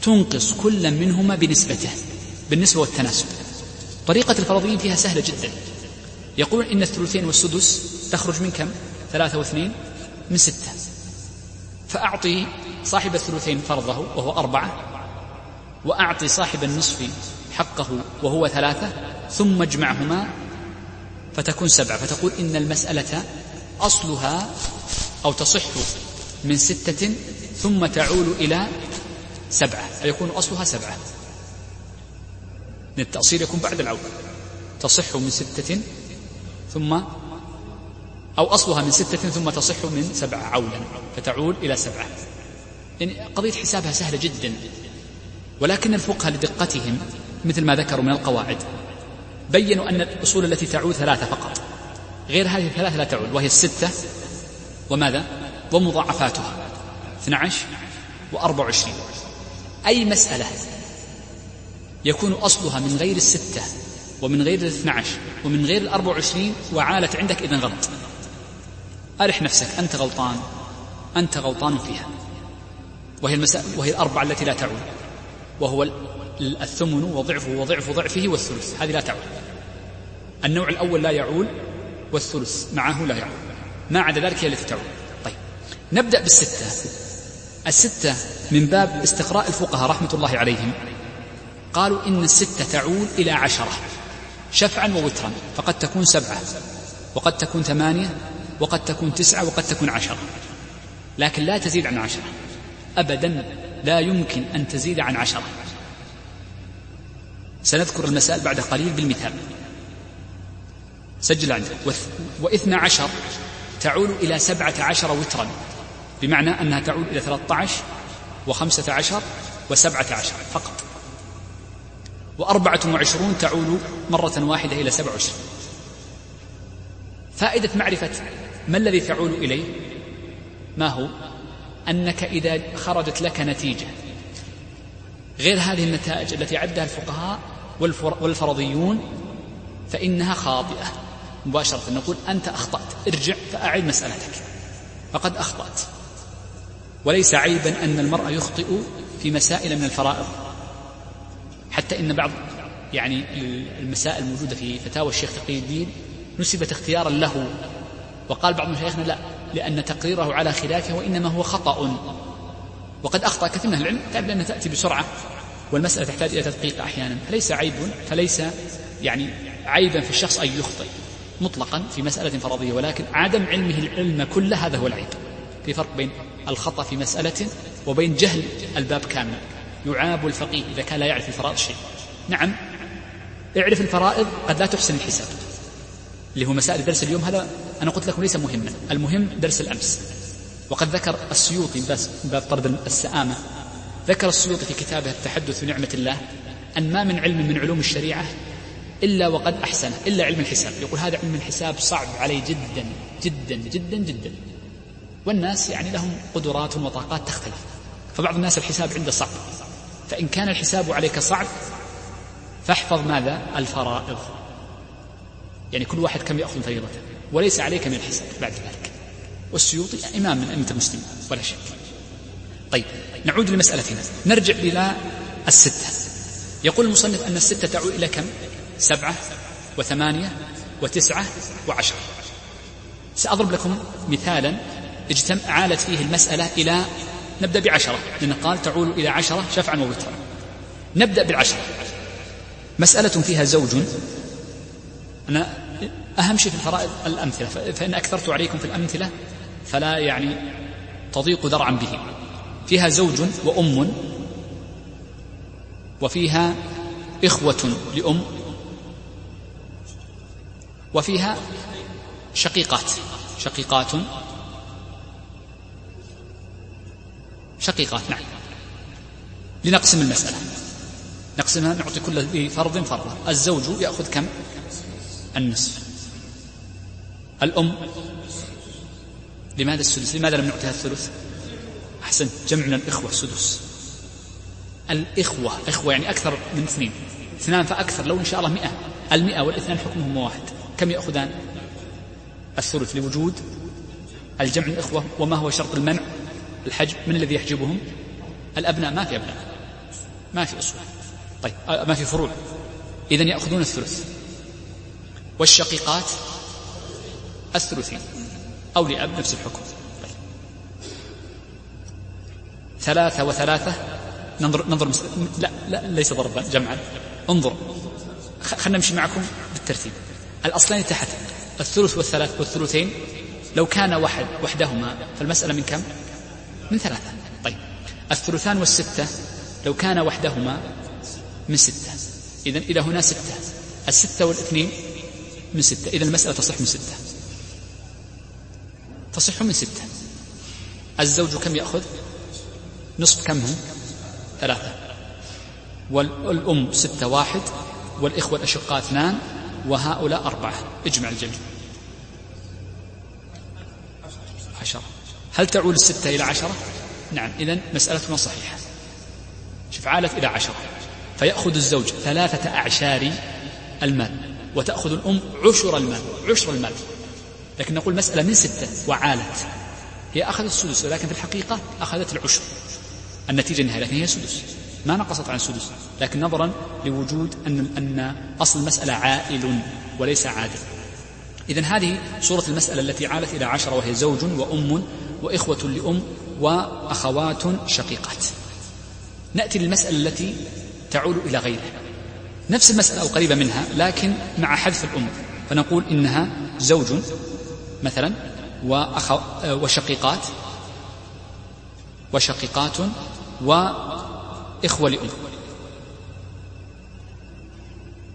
تنقص كل منهما بنسبته بالنسبة والتناسب. طريقة الفرضيين فيها سهلة جدا. يقولون إن الثلثين والسدس تخرج من كم؟ ثلاثة واثنين من ستة. فأعطي صاحب الثلثين فرضه وهو أربعة وأعطي صاحب النصف حقه وهو ثلاثة ثم اجمعهما فتكون سبعة. فتقول إن المسألة أصلها أو تصح من ستة ثم تعول إلى سبعة فيكون أصلها سبعة. التأصيل يكون بعد العودة تصح من ستة ثم أو أصلها من ستة ثم تصح من سبعة عولا فتعود إلى سبعة. يعني قضية حسابها سهلة جدا ولكن الفقهاء لدقتهم مثل ما ذكروا من القواعد. بينوا أن الأصول التي تعود ثلاثة فقط غير هذه الثلاثة لا تعود وهي الستة وماذا؟ ومضاعفاتها 12 و24 أي مسألة يكون أصلها من غير الستة ومن غير الاثنى عشر ومن غير الأربع وعشرين وعالت عندك إذن غلط. أرح نفسك أنت غلطان أنت غلطان فيها. وهي المسائل وهي الأربعة التي لا تعود. وهو الثمن وضعفه وضعف ضعفه والثلث. هذه لا تعود. النوع الأول لا يعول والثلث معه لا يعول. ما عدا ذلك هي التي تعول طيب. نبدأ بالستة. الستة من باب استقراء الفقهاء رحمة الله عليهم. قالوا إن الستة تعود إلى عشرة. شفعا ووترا. فقد تكون سبعة. وقد تكون ثمانية. وقد تكون تسعة. وقد تكون عشرة. لكن لا تزيد عن عشرة. أبدا لا يمكن أن تزيد عن عشرة. سنذكر المسائل بعد قليل بالمثال. سجل عندك. وإثنى عشر تعود إلى سبعة عشر وترا بمعنى أنها تعود إلى ثلاثة عشر وخمسة عشر وسبعة عشر فقط. وأربعة وعشرون تعود مرة واحدة إلى سبع عشر. فائدة معرفة ما الذي تعول إليه؟ ما هو؟ أنك إذا خرجت لك نتيجة. غير هذه النتائج التي عدها الفقهاء والفرضيون فإنها خاطئة مباشرة. نقول أنت أخطأت. ارجع فأعد مسألتك. فقد أخطأت. وليس عيبا أن المرء يخطئ في مسائل من الفرائض. حتى إن بعض يعني المسائل الموجودة في فتاوى الشيخ تقي الدين نسبت اختيارا له. وقال بعض مشايخنا لا. لأن تقريره على خلافه وإنما هو خطأ. وقد أخطأ كثير من العلم تعب لأنها تأتي بسرعة والمسألة تحتاج إلى تدقيق أحيانا. فليس عيب فليس يعني عيبا في الشخص أن يخطئ مطلقا في مسألة فرضية ولكن عدم علمه العلم كله هذا هو العيب. في فرق بين الخطأ في مسألة وبين جهل الباب كامل. يعاب الفقيه إذا كان لا يعرف الفرائض شيء نعم اعرف الفرائض قد لا تحسن الحساب اللي هو مسائل درس اليوم هذا أنا قلت لكم ليس مهما. المهم درس الأمس. وقد ذكر السيوطي بس باب طرد السآمة. ذكر السيوطي في كتابه التحدث بنعمة الله أن ما من علم من علوم الشريعة إلا وقد أحسنه إلا علم الحساب. يقول هذا علم الحساب صعب علي جدا جدا جدا جدا. والناس يعني لهم قدرات وطاقات تختلف. فبعض الناس الحساب عنده صعب. فإن كان الحساب عليك صعب فاحفظ ماذا؟ الفرائض. يعني كل واحد كم يأخذ فريضته؟ وليس عليك من الحساب بعد ذلك. والسيوطي إمام من أئمة المسلمين ولا شك. طيب نعود لمسألتنا نرجع إلى الستة. يقول المصنف أن الستة تعود إلى كم؟ سبعة وثمانية وتسعة وعشرة. سأضرب لكم مثالا اجتمع عالت فيه المسألة إلى نبدأ بعشرة لأن قال تعول إلى عشرة شفعا ووترا. نبدأ بالعشرة. مسألة فيها زوج. أنا أهم شيء في الفرائض الأمثلة. فإن أكثرت عليكم في الأمثلة فلا يعني تضيق ذرعا به. فيها زوج وأم وفيها إخوة لأم وفيها شقيقات. شقيقات. شقيقات نعم. لنقسم المسألة. نقسمها نعطي كل ذي فرض فرضا. الزوج يأخذ كم؟ النصف. الأم. لماذا السدس؟ لماذا لم نعطيها الثلث؟ أحسنت جمعنا الإخوة سدس الإخوة إخوة يعني أكثر من اثنين. اثنان فأكثر لو إن شاء الله مئة. المئة والإثنان حكمهم واحد. كم يأخذان؟ الثلث لوجود الجمع الإخوة وما هو شرط المنع؟ الحجب من الذي يحجبهم؟ الأبناء ما في أبناء. ما في أصول طيب آه، ما في فروع. إذن يأخذون الثلث. والشقيقات الثلثين أو لأب نفس الحكم. ثلاثة وثلاثة ننظر ننظر لا لا ليس ضربا جمعا. انظر خلنا نمشي معكم بالترتيب. الأصلين تحت الثلث والثلاث والثلثين. لو كان واحد وحدهما فالمسألة من كم؟ من ثلاثة. طيب الثلثان والستة لو كان وحدهما من ستة. إذا إذا هنا ستة. الستة والإثنين من ستة. إذا المسألة تصح من ستة. تصح من ستة. الزوج كم يأخذ؟ نصف كم هم؟ ثلاثة. والأم ستة واحد والإخوة الأشقاء اثنان وهؤلاء أربعة. اجمع الجميع. عشرة. هل تعول الستة إلى عشرة؟ نعم. إذا مسألتنا صحيحة. شوف عالت إلى عشرة. فيأخذ الزوج ثلاثة أعشار المال. وتأخذ الأم عشر المال عشر المال. لكن نقول مسألة من ستة وعالت. هي أخذت السدس ولكن في الحقيقة أخذت العشر. النتيجة النهائية لكن هي سدس. ما نقصت عن السدس. لكن نظرا لوجود أن أن أصل المسألة عائل وليس عادل. إذا هذه صورة المسألة التي عالت إلى عشرة وهي زوج وأم وإخوة لأم وأخوات شقيقات. نأتي للمسألة التي تعول إلى غيرها. نفس المسألة أو قريبة منها لكن مع حذف الأم. فنقول إنها زوج مثلا وشقيقات وشقيقات وإخوة لأم.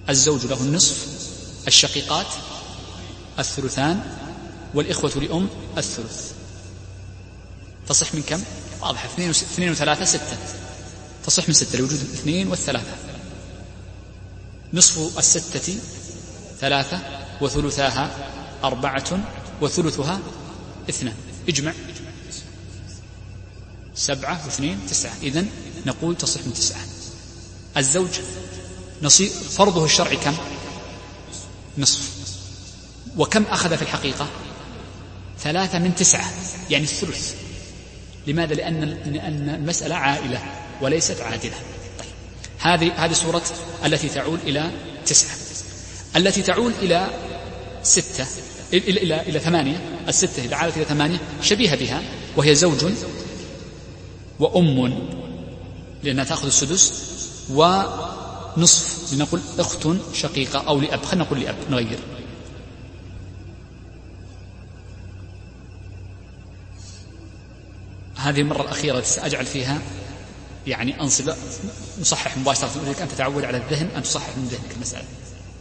الزوج له النصف الشقيقات الثلثان والإخوة لأم الثلث. تصح من كم؟ واضح اثنين, اثنين وثلاثة ستة. تصح من ستة لوجود الاثنين والثلاثة. نصف الستة ثلاثة وثلثاها أربعة وثلثها اثنان. اجمع. سبعة واثنين تسعة. إذن نقول تصح من تسعة. الزوج نصيب فرضه الشرعي كم؟ نصف. وكم أخذ في الحقيقة؟ ثلاثة من تسعة يعني الثلث. لماذا؟ لأن المسألة عائلة وليست عادلة. هذه هذه صورة التي تعول إلى تسعة التي تعول إلى ستة إلى إلى, إلى ثمانية الستة إذا عادت إلى ثمانية شبيهة بها وهي زوج وأم لأنها تأخذ السدس ونصف لنقول أخت شقيقة أو لأب خلينا نقول لأب نغير. هذه المرة الأخيرة سأجعل فيها يعني أنصب نصحح مباشرة أريدك أن تتعود على الذهن أن تصحح من ذهنك المسألة.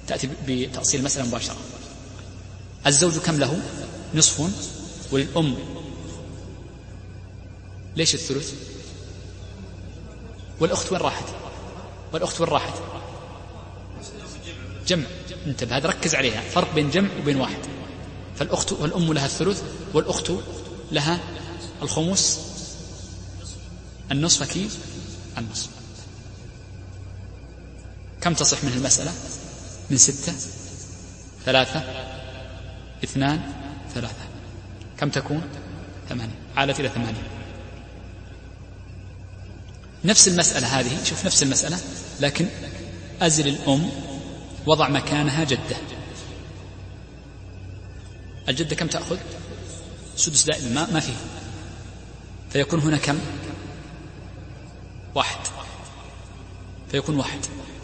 تأتي بتأصيل المسألة مباشرة. الزوج كم له؟ نصف. وللأم ليش الثلث؟ والأخت وين راحت؟ والأخت وين راحت؟ جمع. انتبه هذا ركز عليها. فرق بين جمع وبين واحد. فالأخت والأم لها الثلث والأخت لها الخمس. النصف كيف النصف كم تصح منه المسألة؟ من ستة ثلاثة اثنان ثلاثة. كم تكون؟ ثمانية. عادت إلى ثمانية. نفس المسألة هذه شوف نفس المسألة لكن أزل الأم وضع مكانها جدة. الجدة كم تأخذ؟ سدس دائما ما, ما فيه فيكون هنا كم واحد فيكون واحد.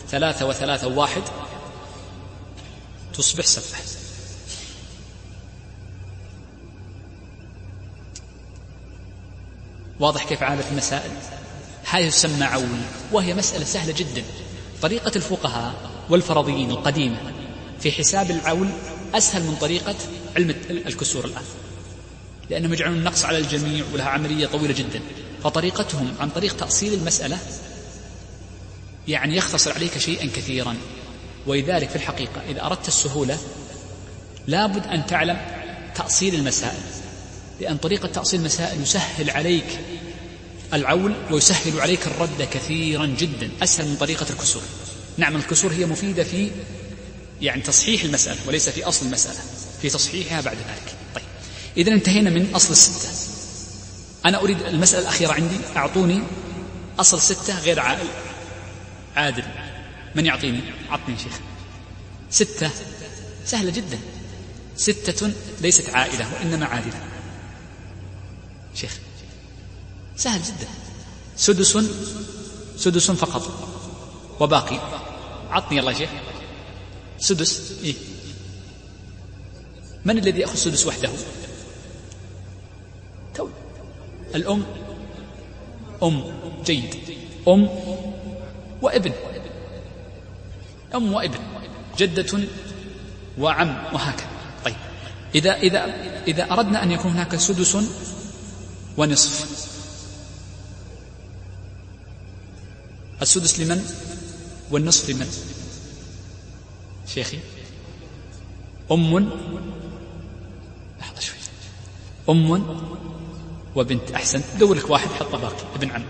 ثلاثة وثلاثة وواحد تصبح سبعة واضح كيف عادة المسائل؟ هذه تسمى عول وهي مسألة سهلة جدا. طريقة الفقهاء والفرضيين القديمة في حساب العول أسهل من طريقة علم الكسور الآن. لأنهم يجعلون النقص على الجميع ولها عملية طويلة جدا. فطريقتهم عن طريق تأصيل المسألة يعني يختصر عليك شيئا كثيرا. ولذلك في الحقيقة إذا أردت السهولة لابد أن تعلم تأصيل المسائل لأن طريقة تأصيل المسائل يسهل عليك العول ويسهل عليك الرد كثيرا جدا أسهل من طريقة الكسور. نعم الكسور هي مفيدة في يعني تصحيح المسألة وليس في أصل المسألة في تصحيحها بعد ذلك. طيب إذا انتهينا من أصل الستة. أنا أريد المسألة الأخيرة عندي أعطوني أصل ستة غير عائل عادل. من يعطيني؟ عطني شيخ. ستة. سهلة جدا. ستة ليست عائلة وإنما عادلة. شيخ. سهل جدا. سدس سدس فقط. وباقي. عطني الله شيخ. سدس. إيه؟ من الذي يأخذ سدس وحده؟ تو. الأم. أم. جيد. أم. وابن. أم وابن. جدة وعم وهكذا. طيب. إذا إذا إذا أردنا أن يكون هناك سدس ونصف. السدس لمن؟ والنصف لمن؟ شيخي. أم لحظة شوي. أم وبنت. أحسنت دور لك واحد حط باقي. ابن عم.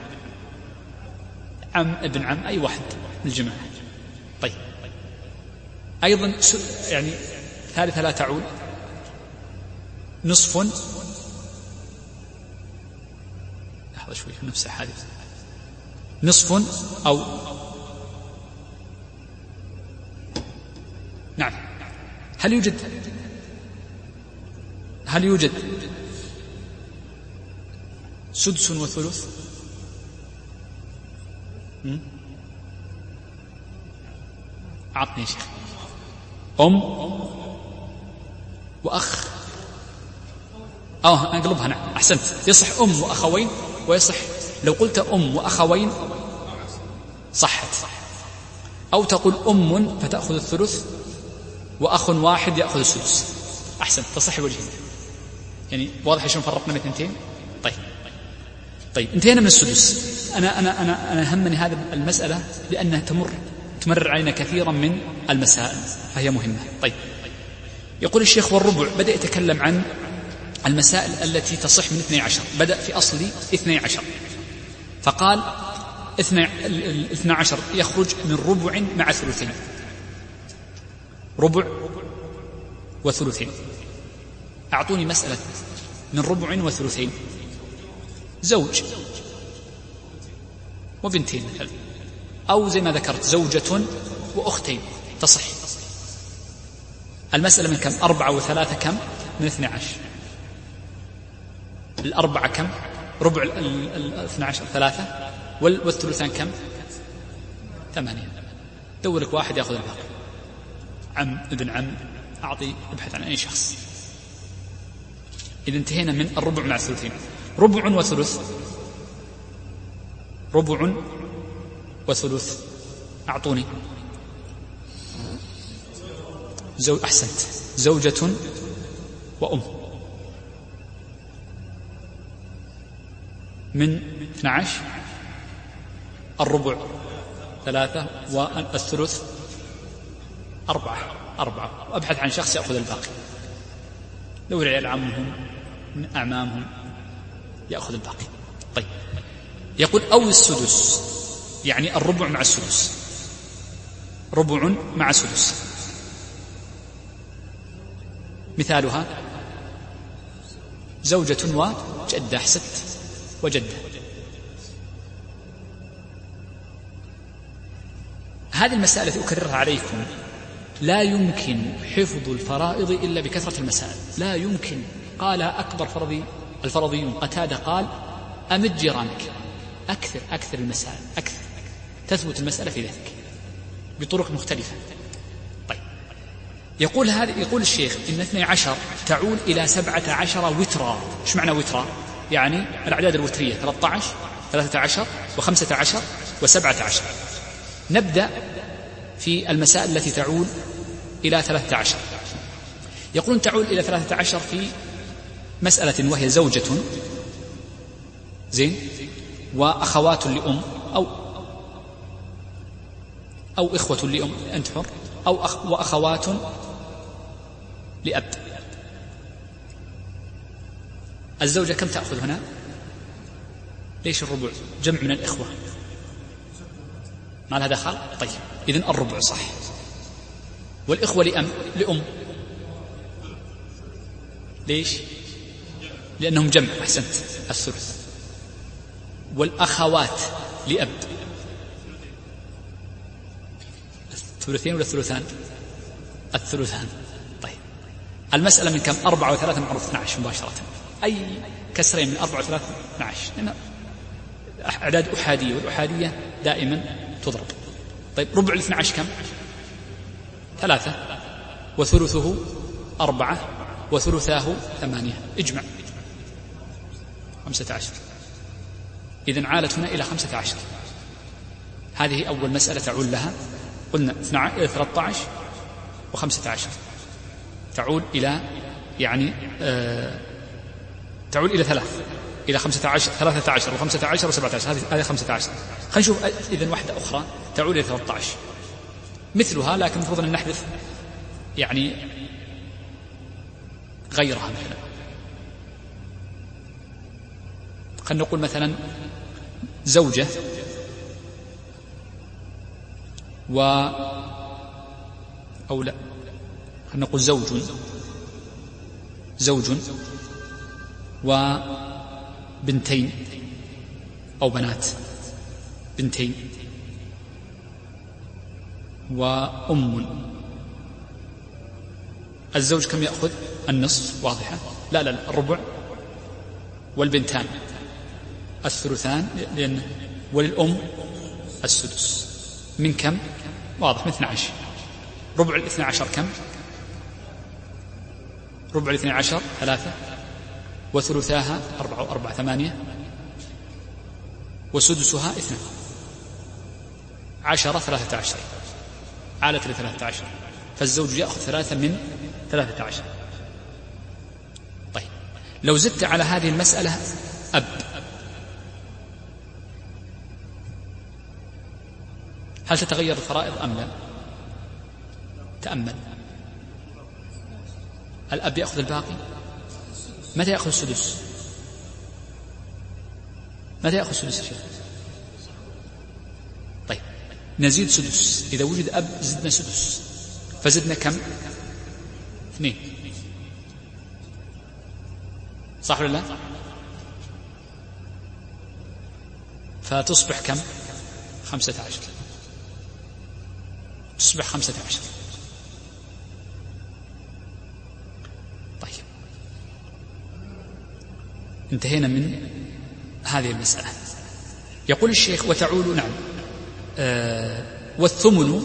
عم ابن عم أي واحد من الجماعة. طيب. أيضا يعني ثالثة لا تعود. نصف. لحظة شوي نفس الحادث نصف أو نعم. هل يوجد؟ هل يوجد سدس وثلث؟ عطني يا شيخ. أم وأخ. أو أقلبها نعم. أحسنت. يصح أم وأخوين ويصح لو قلت أم وأخوين صحت. أو تقول أم فتأخذ الثلث وأخ واحد يأخذ السدس. أحسن تصح وجهين يعني واضح شلون فرقنا بين اثنتين؟ طيب. طيب. انتهينا من السدس. أنا أنا أنا أنا همني هذه المسألة لأنها تمر تمرر علينا كثيرا من المسائل فهي مهمة. طيب. يقول الشيخ والربع بدأ يتكلم عن المسائل التي تصح من 12 بدأ في أصل 12 فقال اثنى عشر يخرج من ربع مع ثلثين. ربع وثلثين. أعطوني مسألة من ربع وثلثين. زوج. وبنتين أو زي ما ذكرت زوجة وأختين. تصح. المسألة من كم؟ أربعة وثلاثة كم؟ من اثنى عشر. الأربعة كم؟ ربع الاثنى عشر ثلاثة. والثلثان كم؟ ثمانية. دور لك واحد ياخذ الباقي. عم ابن عم أعطي ابحث عن أي شخص. إذا انتهينا من الربع مع الثلثين. ربع وثلث ربع وثلث. أعطوني. زو أحسنت. زوجة وأم. من 12 الربع ثلاثة والثلث أربعة. أربعة. وأبحث عن شخص يأخذ الباقي. لو عيال عمهم من أعمامهم يأخذ الباقي. طيب. يقول أو السدس يعني الربع مع السدس. ربع مع سدس مثالها زوجة وجدة أحسنت وجدة. هذه المسائل التي أكررها عليكم. لا يمكن حفظ الفرائض إلا بكثرة المسائل. لا يمكن. قال أكبر فرضي الفرضيون قتادة قال أمد جيرانك. أكثر أكثر المسائل أكثر. تثبت المسألة في ذلك بطرق مختلفة. طيب. يقول هذا يقول الشيخ إن اثني عشر تعود إلى سبعة عشر وترا. إيش معنى وترا؟ يعني الأعداد الوترية 13 13 وخمسة عشر وسبعة عشر. نبدأ في المسائل التي تعود إلى ثلاثة عشر. يقولون تعود إلى ثلاثة عشر في مسألة وهي زوجة. زين؟ وأخوات لأم أو أو إخوة لأم أنت حر؟ أو أخ وأخوات لأب. الزوجة كم تأخذ هنا؟ ليش الربع؟ جمع من الإخوة. ما لها دخل؟ طيب إذن الربع صح. والإخوة لأم لأم. ليش؟ لأنهم جمع أحسنت. الثلث. والأخوات لأب. الثلثين ولا الثلثان؟ الثلثان. طيب. المسألة من كم؟ أربعة وثلاثة معروف 12 مباشرة. أي كسرين من أربعة وثلاثة 12 لأن أعداد أحادية والأحادية دائما تضرب. طيب ربع الاثنى عشر كم؟ ثلاثة. وثلثه أربعة. وثلثاه ثمانية. اجمع. خمسة عشر. إذن عالت هنا إلى خمسة عشر. هذه أول مسألة تعول لها. قلنا 13 وخمسة عشر. تعود إلى يعني آه تعود إلى ثلاث إلى خمسة عشر ثلاثة عشر وخمسة عشر وسبعة عشر. هذه هذه خمسة عشر. خلينا نشوف إذا واحدة أخرى تعود إلى ثلاثة عشر. مثلها لكن المفروض أن نحذف يعني غيرها مثلا. خلينا نقول مثلا زوجة و أو لا خلينا نقول زوج زوج وبنتين أو بنات بنتين وأم الزوج كم يأخذ؟ النصف واضحة؟ لا لا, لا الربع والبنتان. الثلثان لأن وللأم السدس. من كم؟ واضح من 12 ربع الاثنى عشر كم؟ ربع الاثنى عشر ثلاثة. وثلثاها أربعة وأربعة ثمانية. وسدسها اثنان. عشرة ثلاثة عشر. عالت لثلاثة عشر. فالزوج يأخذ ثلاثة من ثلاثة عشر. طيب. لو زدت على هذه المسألة أب. هل تتغير الفرائض أم لا؟ تأمل. الأب يأخذ الباقي. متى يأخذ السدس؟ متى يأخذ السدس يا شيخ؟ طيب نزيد سدس. إذا وجد أب زدنا سدس. فزدنا كم؟ اثنين. صح ولا لا؟ فتصبح كم؟ خمسة عشر. تصبح خمسة عشر. طيب. انتهينا من هذه المسألة. يقول الشيخ وتعول نعم. آه والثمن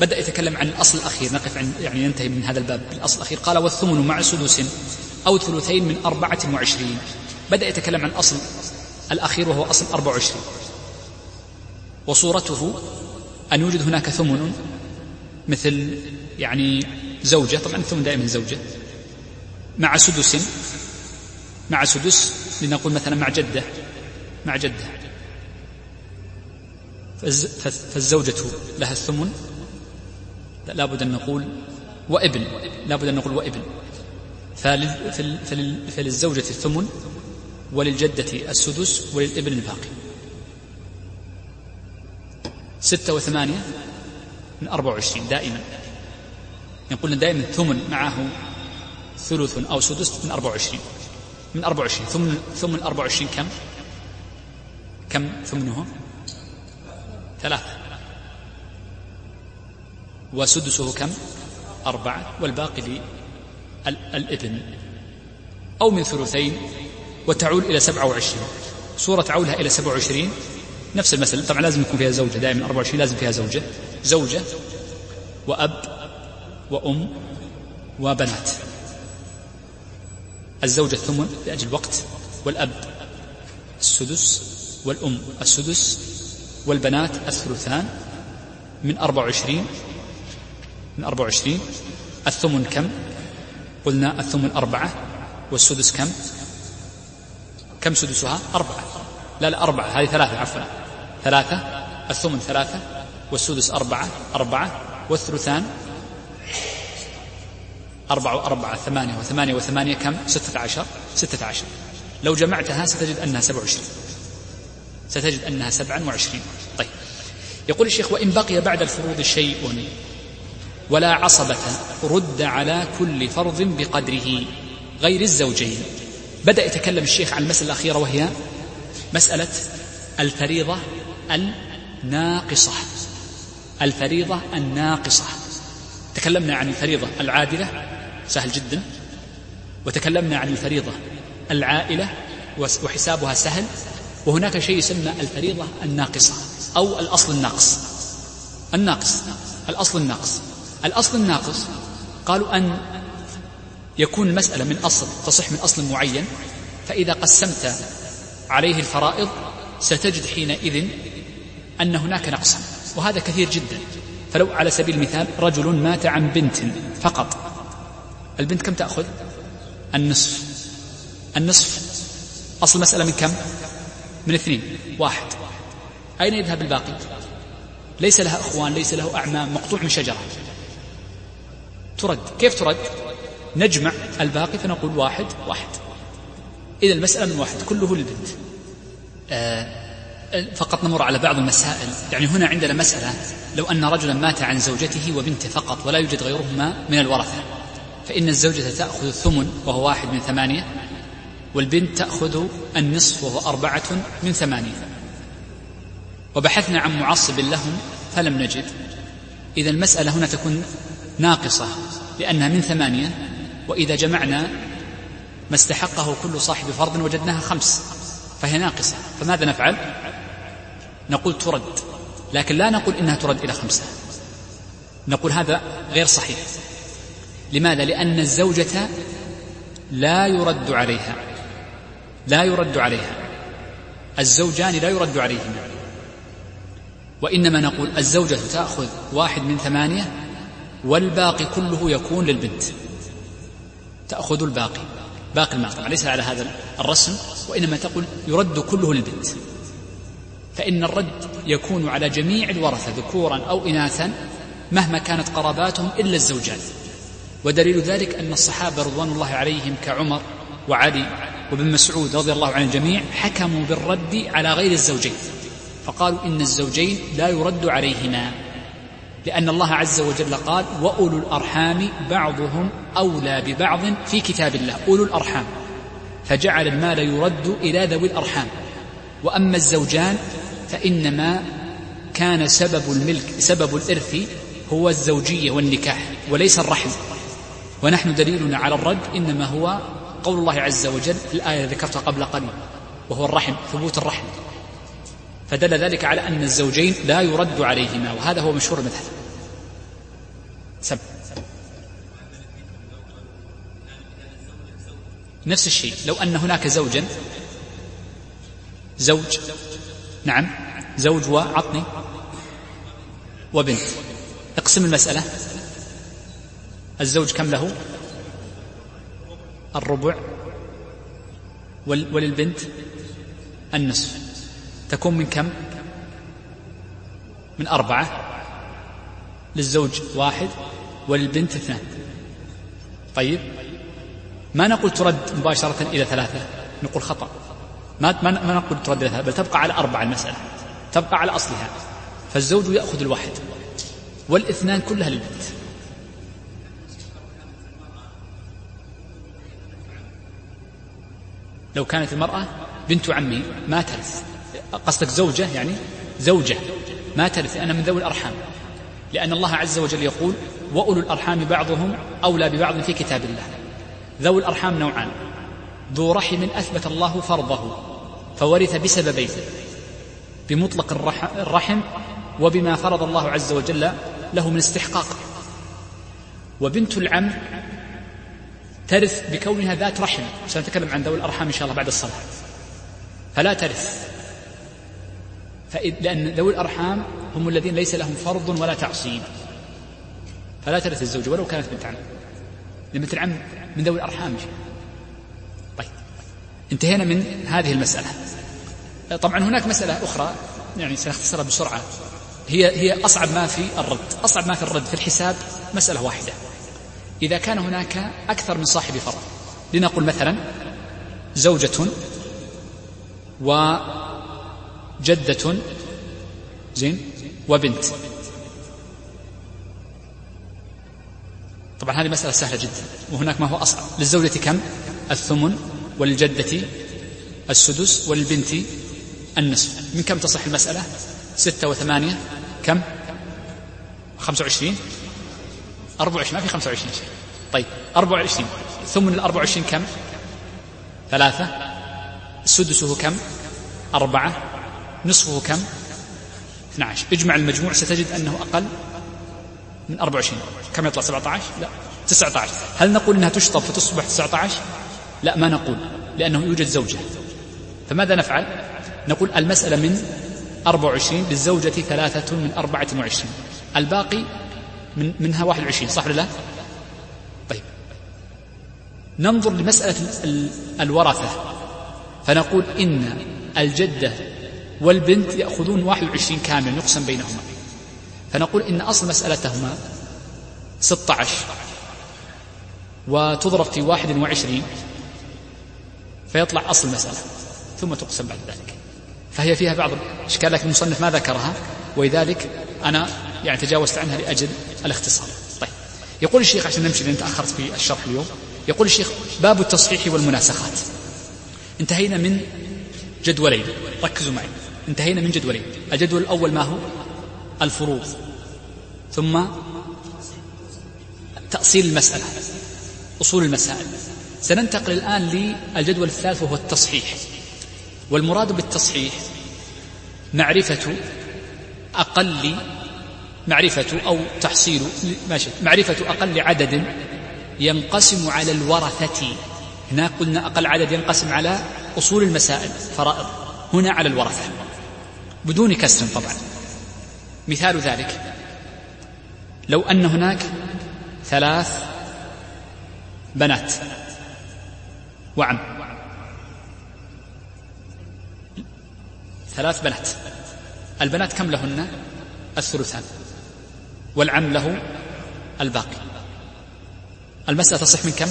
بدأ يتكلم عن الأصل الأخير نقف عن يعني ينتهي من هذا الباب. بالأصل الأخير قال والثمن مع سدس أو ثلثين من أربعة وعشرين. بدأ يتكلم عن الأصل الأخير وهو أصل أربع وعشرين. وصورته أن يوجد هناك ثمن مثل يعني زوجة طبعا الثمن دائما زوجة مع سدس مع سدس لنقول مثلا مع جدة مع جدة. فالزوجة لها الثمن لابد أن نقول وابن لابد أن نقول وابن فللزوجة الثمن وللجدة السدس وللابن الباقي. ستة وثمانية من أربعة وعشرين دائما. يقول دائما ثمن معه ثلث أو سدس من أربعة وعشرين. من أربعة وعشرين. ثمن ثمن أربعة وعشرين كم؟ كم ثمنه؟ ثلاثة. وسدسه كم؟ أربعة. والباقي للابن أو من ثلثين وتعول إلى سبعة وعشرين. صورة عولها إلى سبعة وعشرين. نفس المسألة طبعا لازم يكون فيها زوجة. دائما 24 لازم فيها زوجة. زوجة وأب وأم وبنات. الزوجة الثمن لأجل الوقت والأب السدس والأم السدس والبنات الثلثان. من أربع وعشرين من أربع وعشرين. الثمن كم؟ قلنا الثمن أربعة والسدس كم؟ كم سدسها؟ أربعة. لا لا أربعة. هذه ثلاثة عفوا. ثلاثة الثمن ثلاثة والسدس أربعة أربعة والثلثان أربعة وأربعة ثمانية وثمانية وثمانية كم؟ ستة عشر ستة عشر. لو جمعتها ستجد أنها سبع وعشرين. ستجد أنها سبعا وعشرين. طيب. يقول الشيخ وإن بقي بعد الفروض شيء ولا عصبة رد على كل فرض بقدره غير الزوجين. بدأ يتكلم الشيخ عن المسألة الأخيرة وهي مسألة الفريضة الناقصة. الفريضة الناقصة. تكلمنا عن الفريضة العادلة سهل جدا. وتكلمنا عن الفريضة العائلة وحسابها سهل. وهناك شيء يسمى الفريضة الناقصة أو الأصل الناقص. الناقص الأصل الناقص. الأصل الناقص قالوا أن يكون المسألة من أصل تصح من أصل معين. فإذا قسمت عليه الفرائض ستجد حينئذ أن هناك نقصا. وهذا كثير جدا. فلو على سبيل المثال رجل مات عن بنت فقط البنت كم تأخذ؟ النصف. النصف؟ أصل المسألة من كم؟ من اثنين. واحد. أين يذهب الباقي؟ ليس لها أخوان ليس له أعمام مقطوع من شجرة. ترد. كيف ترد؟ نجمع الباقي فنقول واحد واحد. إذا المسألة من واحد كله للبنت. آه فقط نمر على بعض المسائل. يعني هنا عندنا مسألة لو أن رجلا مات عن زوجته وبنته فقط ولا يوجد غيرهما من الورثة فإن الزوجة تأخذ الثمن وهو واحد من ثمانية والبنت تأخذ النصف وهو أربعة من ثمانية. وبحثنا عن معصب لهم فلم نجد. إذا المسألة هنا تكون ناقصة لأنها من ثمانية وإذا جمعنا ما استحقه كل صاحب فرض وجدناها خمس فهي ناقصة. فماذا نفعل؟ نقول ترد لكن لا نقول إنها ترد إلى خمسة. نقول هذا غير صحيح. لماذا؟ لأن الزوجة لا يرد عليها. لا يرد عليها. الزوجان لا يرد عليهما. وإنما نقول الزوجة تأخذ واحد من ثمانية والباقي كله يكون للبنت. تأخذ الباقي. باقي المال طبعا ليس على هذا الرسم وإنما تقول يرد كله للبنت. فإن الرد يكون على جميع الورثة ذكورا أو إناثا مهما كانت قراباتهم إلا الزوجات ودليل ذلك أن الصحابة رضوان الله عليهم كعمر وعلي وابن مسعود رضي الله عن الجميع حكموا بالرد على غير الزوجين. فقالوا إن الزوجين لا يرد عليهما لأن الله عز وجل قال وأولو الأرحام بعضهم أولى ببعض في كتاب الله. أولو الأرحام. فجعل المال يرد إلى ذوي الأرحام. وأما الزوجان فإنما كان سبب الملك سبب الإرث هو الزوجية والنكاح وليس الرحم. ونحن دليلنا على الرد إنما هو قول الله عز وجل في الآية ذكرتها قبل قليل وهو الرحم ثبوت الرحم. فدل ذلك على أن الزوجين لا يرد عليهما وهذا هو مشهور المذهب. سب نفس الشيء لو أن هناك زوجا زوج نعم. زوج وعطني وبنت. اقسم المسألة. الزوج كم له؟ الربع. وللبنت النصف. تكون من كم؟ من أربعة. للزوج واحد وللبنت اثنان. طيب. ما نقول ترد مباشرة إلى ثلاثة؟ نقول خطأ. ما ما نقول ترد ثلاثة بل تبقى على أربعة المسألة تبقى على أصلها. فالزوج يأخذ الواحد والإثنان كلها للبنت. لو كانت المرأة بنت عمي ما ترث. قصدك زوجة يعني؟ زوجة. ما ترث أنا من ذوي الأرحام. لأن الله عز وجل يقول وأولو الأرحام بعضهم أولى ببعض في كتاب الله. ذوي الأرحام نوعان. ذو رحم أثبت الله فرضه فورث بسببين بمطلق الرحم وبما فرض الله عز وجل له من استحقاق. وبنت العم ترث بكونها ذات رحم سنتكلم عن ذوي الأرحام إن شاء الله بعد الصلاة. فلا ترث. لأن ذوي الأرحام هم الذين ليس لهم فرض ولا تعصيب. فلا ترث الزوجة ولو كانت بنت عم. لأن بنت العم من ذوي الأرحام طيب انتهينا من هذه المسألة. طبعا هناك مسألة أخرى يعني سنختصرها بسرعة. هي هي أصعب ما في الرد. أصعب ما في الرد في الحساب مسألة واحدة. إذا كان هناك أكثر من صاحب فرض لنقل مثلا زوجة وجدة زين وبنت. طبعا هذه مسألة سهلة جدا وهناك ما هو أصعب. للزوجة كم؟ الثمن وللجدة السدس وللبنت النصف. من كم تصح المسألة؟ ستة وثمانية. كم؟ خمسة وعشرين. أربعة وعشرين. ما في خمسة وعشرين. طيب أربعة وعشرين. ثمن الأربعة وعشرين كم؟ ثلاثة. سدسه كم؟ أربعة. نصفه كم؟ 12 اجمع المجموع ستجد أنه أقل من 24 كم يطلع؟ 17 لا 19 هل نقول أنها تشطب فتصبح 19 لا ما نقول لأنه يوجد زوجة. فماذا نفعل؟ نقول المسألة من 24 للزوجة ثلاثة من 24 الباقي من منها 21 صح ولا لا؟ طيب. ننظر لمسألة الورثة فنقول إن الجدة والبنت يأخذون 21 كاملا يقسم بينهما. فنقول إن أصل مسألتهما 16 وتضرب في 21 فيطلع أصل المسألة ثم تقسم بعد ذلك. فهي فيها بعض الإشكال لكن المصنف ما ذكرها ولذلك أنا يعني تجاوزت عنها لأجل الاختصار. طيب. يقول الشيخ عشان نمشي لأن تأخرت في الشرح اليوم يقول الشيخ باب التصحيح والمناسخات. انتهينا من جدولين. ركزوا معي. انتهينا من جدولين. الجدول الأول ما هو؟ الفروض. ثم تأصيل المسألة أصول المسائل. سننتقل الآن للجدول الثالث وهو التصحيح. والمراد بالتصحيح معرفة أقل معرفة أو تحصيل معرفة أقل عدد ينقسم على الورثة. هنا قلنا أقل عدد ينقسم على أصول المسائل فرائض. هنا على الورثة. بدون كسر طبعا. مثال ذلك. لو أن هناك ثلاث بنات. وعم ثلاث بنات. البنات كم لهن؟ الثلثان. والعم له الباقي. المسألة تصح من كم؟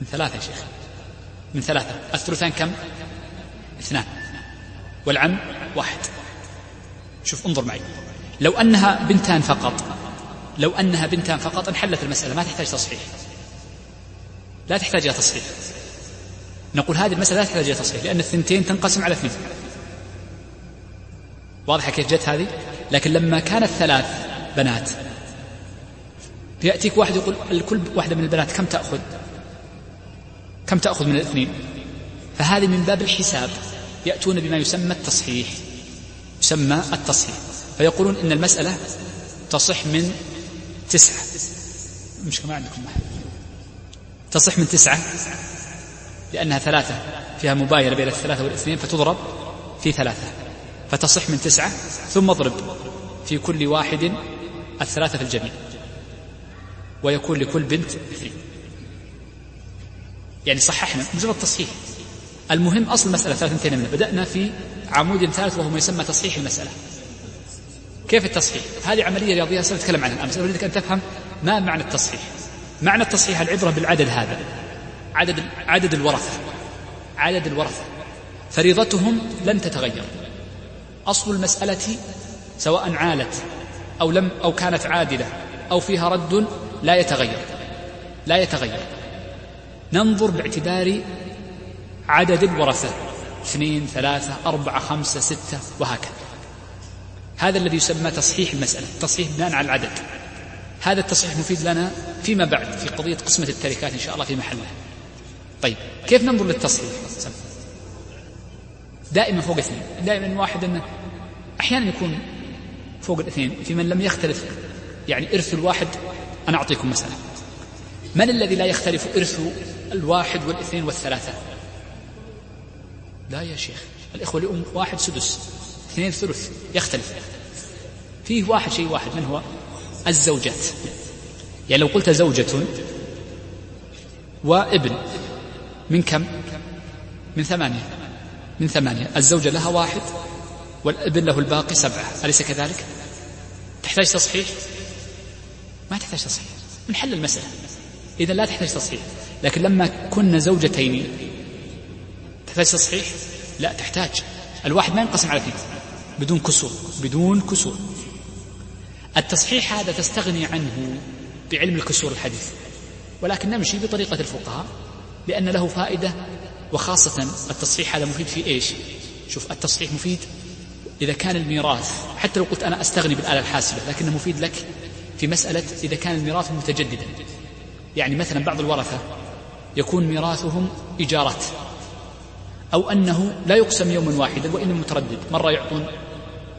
من ثلاثة يا شيخ. من ثلاثة. الثلثان كم؟ اثنان. والعم واحد. شوف انظر معي. لو أنها بنتان فقط لو أنها بنتان فقط انحلت المسألة ما تحتاج تصحيح. لا تحتاج إلى تصحيح. نقول هذه المسألة لا تحتاج إلى تصحيح لأن الثنتين تنقسم على اثنين. واضحة كيف جت هذه؟ لكن لما كانت ثلاث بنات يأتيك واحد يقول الكل واحدة من البنات كم تأخذ؟ كم تأخذ من الاثنين؟ فهذه من باب الحساب. يأتون بما يسمى التصحيح. يسمى التصحيح. فيقولون إن المسألة تصح من تسعة. مش ما عندكم محل تصح من تسعة لأنها ثلاثة فيها مباينة بين الثلاثة والاثنين فتضرب في ثلاثة فتصح من تسعة ثم اضرب في كل واحد الثلاثة في الجميع ويكون لكل بنت اثنين. يعني صححنا مجرد تصحيح المهم أصل المسألة ثلاثة منها. بدأنا في عمود ثالث وهو ما يسمى تصحيح المسألة. كيف التصحيح؟ هذه عملية رياضية سنتكلم عنها الآن أريدك أن تفهم ما معنى التصحيح. معنى التصحيح العبرة بالعدد هذا. عدد عدد الورثة. عدد الورثة. فريضتهم لن تتغير. أصل المسألة سواء عالت أو لم أو كانت عادلة أو فيها رد لا يتغير. لا يتغير. ننظر باعتبار عدد الورثة. اثنين ثلاثة أربعة خمسة ستة وهكذا. هذا الذي يسمى تصحيح المسألة تصحيح بناء على العدد. هذا التصحيح مفيد لنا فيما بعد في قضية قسمة التركات إن شاء الله في محلها. طيب كيف ننظر للتصحيح؟ دائما فوق اثنين دائما واحد أنه أحيانا يكون فوق الاثنين في من لم يختلف يعني إرث الواحد أنا أعطيكم مسألة من الذي لا يختلف إرث الواحد والاثنين والثلاثة؟ لا يا شيخ الإخوة لأم واحد سدس اثنين ثلث يختلف. فيه واحد شيء واحد من هو؟ الزوجات. يعني لو قلت زوجة وابن من كم؟ من ثمانية. من ثمانية. الزوجة لها واحد والابن له الباقي سبعة. أليس كذلك؟ تحتاج تصحيح؟ ما تحتاج تصحيح. من حل المسألة. إذا لا تحتاج تصحيح. لكن لما كنا زوجتين تحتاج تصحيح؟ لا تحتاج. الواحد ما ينقسم على اثنين. بدون كسور. بدون كسور. التصحيح هذا تستغني عنه بعلم الكسور الحديث ولكن نمشي بطريقة الفقهاء لأن له فائدة وخاصة التصحيح هذا مفيد في إيش؟ شوف التصحيح مفيد إذا كان الميراث حتى لو قلت أنا أستغني بالآلة الحاسبة لكنه مفيد لك في مسألة إذا كان الميراث متجددا. يعني مثلا بعض الورثة يكون ميراثهم إيجارات أو أنه لا يقسم يوما واحدا وإنما متردد. مرة يعطون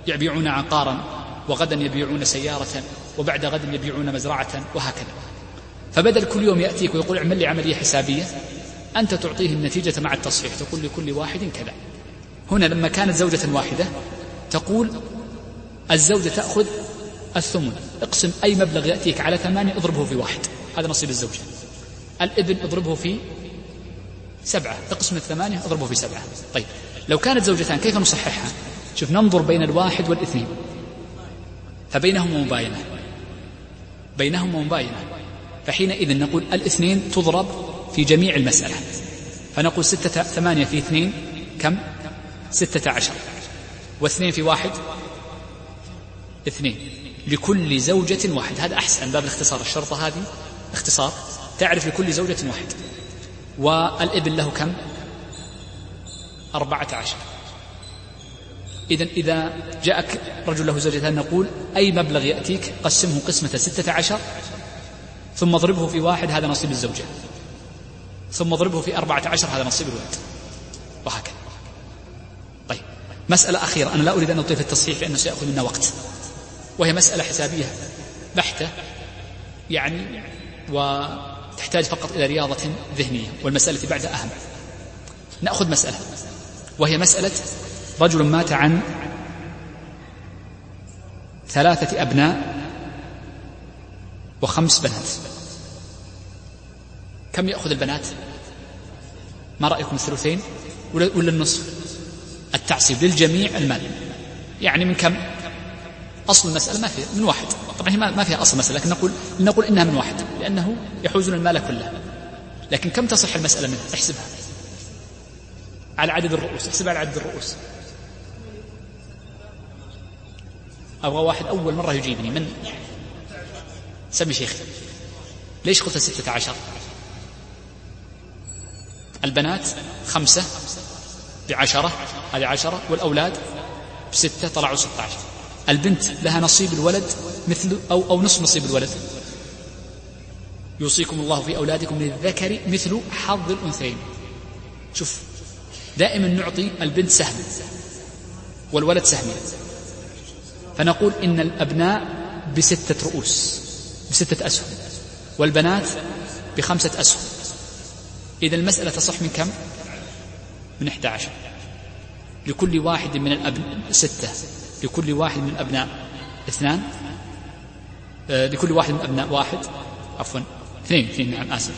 يبيعون عقارا وغدا يبيعون سيارة وبعد غد يبيعون مزرعة وهكذا. فبدل كل يوم يأتيك ويقول اعمل لي عملية حسابية أنت تعطيه النتيجة مع التصحيح تقول لكل واحد كذا. هنا لما كانت زوجة واحدة تقول الزوجة تأخذ الثمن اقسم أي مبلغ يأتيك على ثمانية اضربه في واحد. هذا نصيب الزوجة. الابن اضربه في سبعة اقسم الثمانية اضربه في سبعة. طيب لو كانت زوجتان كيف نصححها؟ شوف ننظر بين الواحد والاثنين. فبينهما مباينة بينهما مباينة فحينئذ نقول الاثنين تضرب في جميع المسألة. فنقول ستة ثمانية في اثنين كم؟ ستة عشر. واثنين في واحد اثنين. لكل زوجة واحد. هذا أحسن. باب الاختصار. الشرطة هذه؟ اختصار. تعرف لكل زوجة واحد. والابن له كم؟ أربعة عشر. إذا إذا جاءك رجل له زوجتان نقول أي مبلغ يأتيك؟ قسمه قسمة ستة عشر ثم اضربه في واحد هذا نصيب الزوجة. ثم اضربه في أربعة عشر هذا نصيب الولد. وهكذا. طيب. مسألة أخيرة. أنا لا أريد أن أطيل التصحيح لأنه سيأخذ منا وقت. وهي مسألة حسابية بحتة يعني وتحتاج فقط إلى رياضة ذهنية والمسألة بعدها أهم. نأخذ مسألة. وهي مسألة رجل مات عن ثلاثة أبناء وخمس بنات. كم يأخذ البنات؟ ما رأيكم الثلثين؟ ولا النصف؟ التعصيب للجميع المال. يعني من كم؟ أصل المسألة ما فيها من واحد. طبعا هي ما فيها أصل مسألة لكن نقول نقول إنها من واحد لأنه يحوزون المال كله. لكن كم تصح المسألة منه؟ احسبها. على عدد الرؤوس احسبها على عدد الرؤوس. أبغى واحد أول مرة يجيبني من سمي شيخي ليش قلت ستة عشر؟ البنات خمسة بعشرة هذه عشرة والأولاد بستة طلعوا ستة عشر. البنت لها نصيب الولد مثل أو, أو نصف نصيب الولد. يوصيكم الله في أولادكم للذكر مثل حظ الأنثيين. شوف دائما نعطي البنت سهم والولد سهمين فنقول إن الأبناء بستة رؤوس بستة أسهم والبنات بخمسة أسهم. إذا المسألة تصح من كم؟ من 11 لكل واحد من الأبناء ستة. لكل واحد من الأبناء اثنان. آه لكل واحد من الأبناء واحد. عفوا. اثنين اثنين نعم آسف.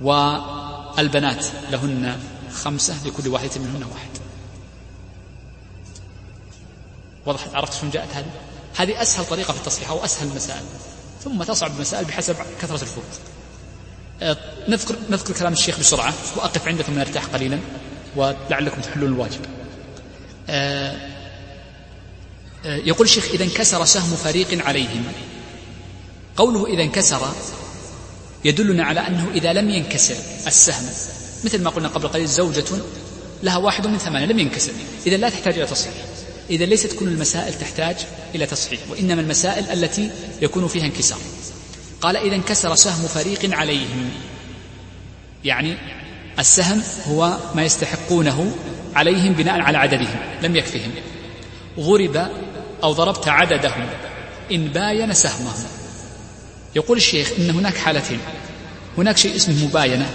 والبنات لهن خمسة لكل واحدة منهن واحد. وضحت عرفت شلون جاءت هذه؟ هذه أسهل طريقة في التصحيح أو أسهل المسائل. ثم تصعب المسائل بحسب كثرة الفروق آه، نذكر نذكر كلام الشيخ بسرعة. وأقف عندكم نرتاح قليلا. ولعلكم تحلون الواجب. آه، آه، يقول الشيخ إذا انكسر سهم فريق عليهم. قوله إذا انكسر يدلنا على أنه إذا لم ينكسر السهم مثل ما قلنا قبل قليل زوجة لها واحد من ثمانية لم ينكسر. إذا لا تحتاج إلى تصحيح. إذا ليست كل المسائل تحتاج إلى تصحيح وإنما المسائل التي يكون فيها انكسار. قال إذا انكسر سهم فريق عليهم. يعني السهم هو ما يستحقونه عليهم بناء على عددهم لم يكفهم. ضرب أو ضربت عددهم إن باين سهمهم. يقول الشيخ إن هناك حالتين. هناك شيء اسمه مباينة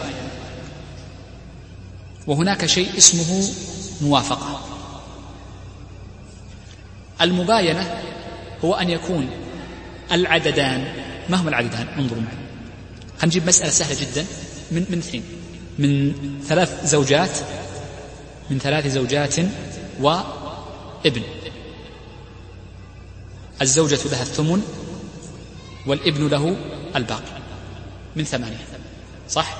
وهناك شيء اسمه موافقة. المباينة هو أن يكون العددان ما هما العددان؟ انظروا معي. خلينا نجيب مسألة سهلة جدا. من من اثنين. من ثلاث زوجات من ثلاث زوجات وابن. الزوجة لها الثمن والابن له الباقي. من ثمانية. صح؟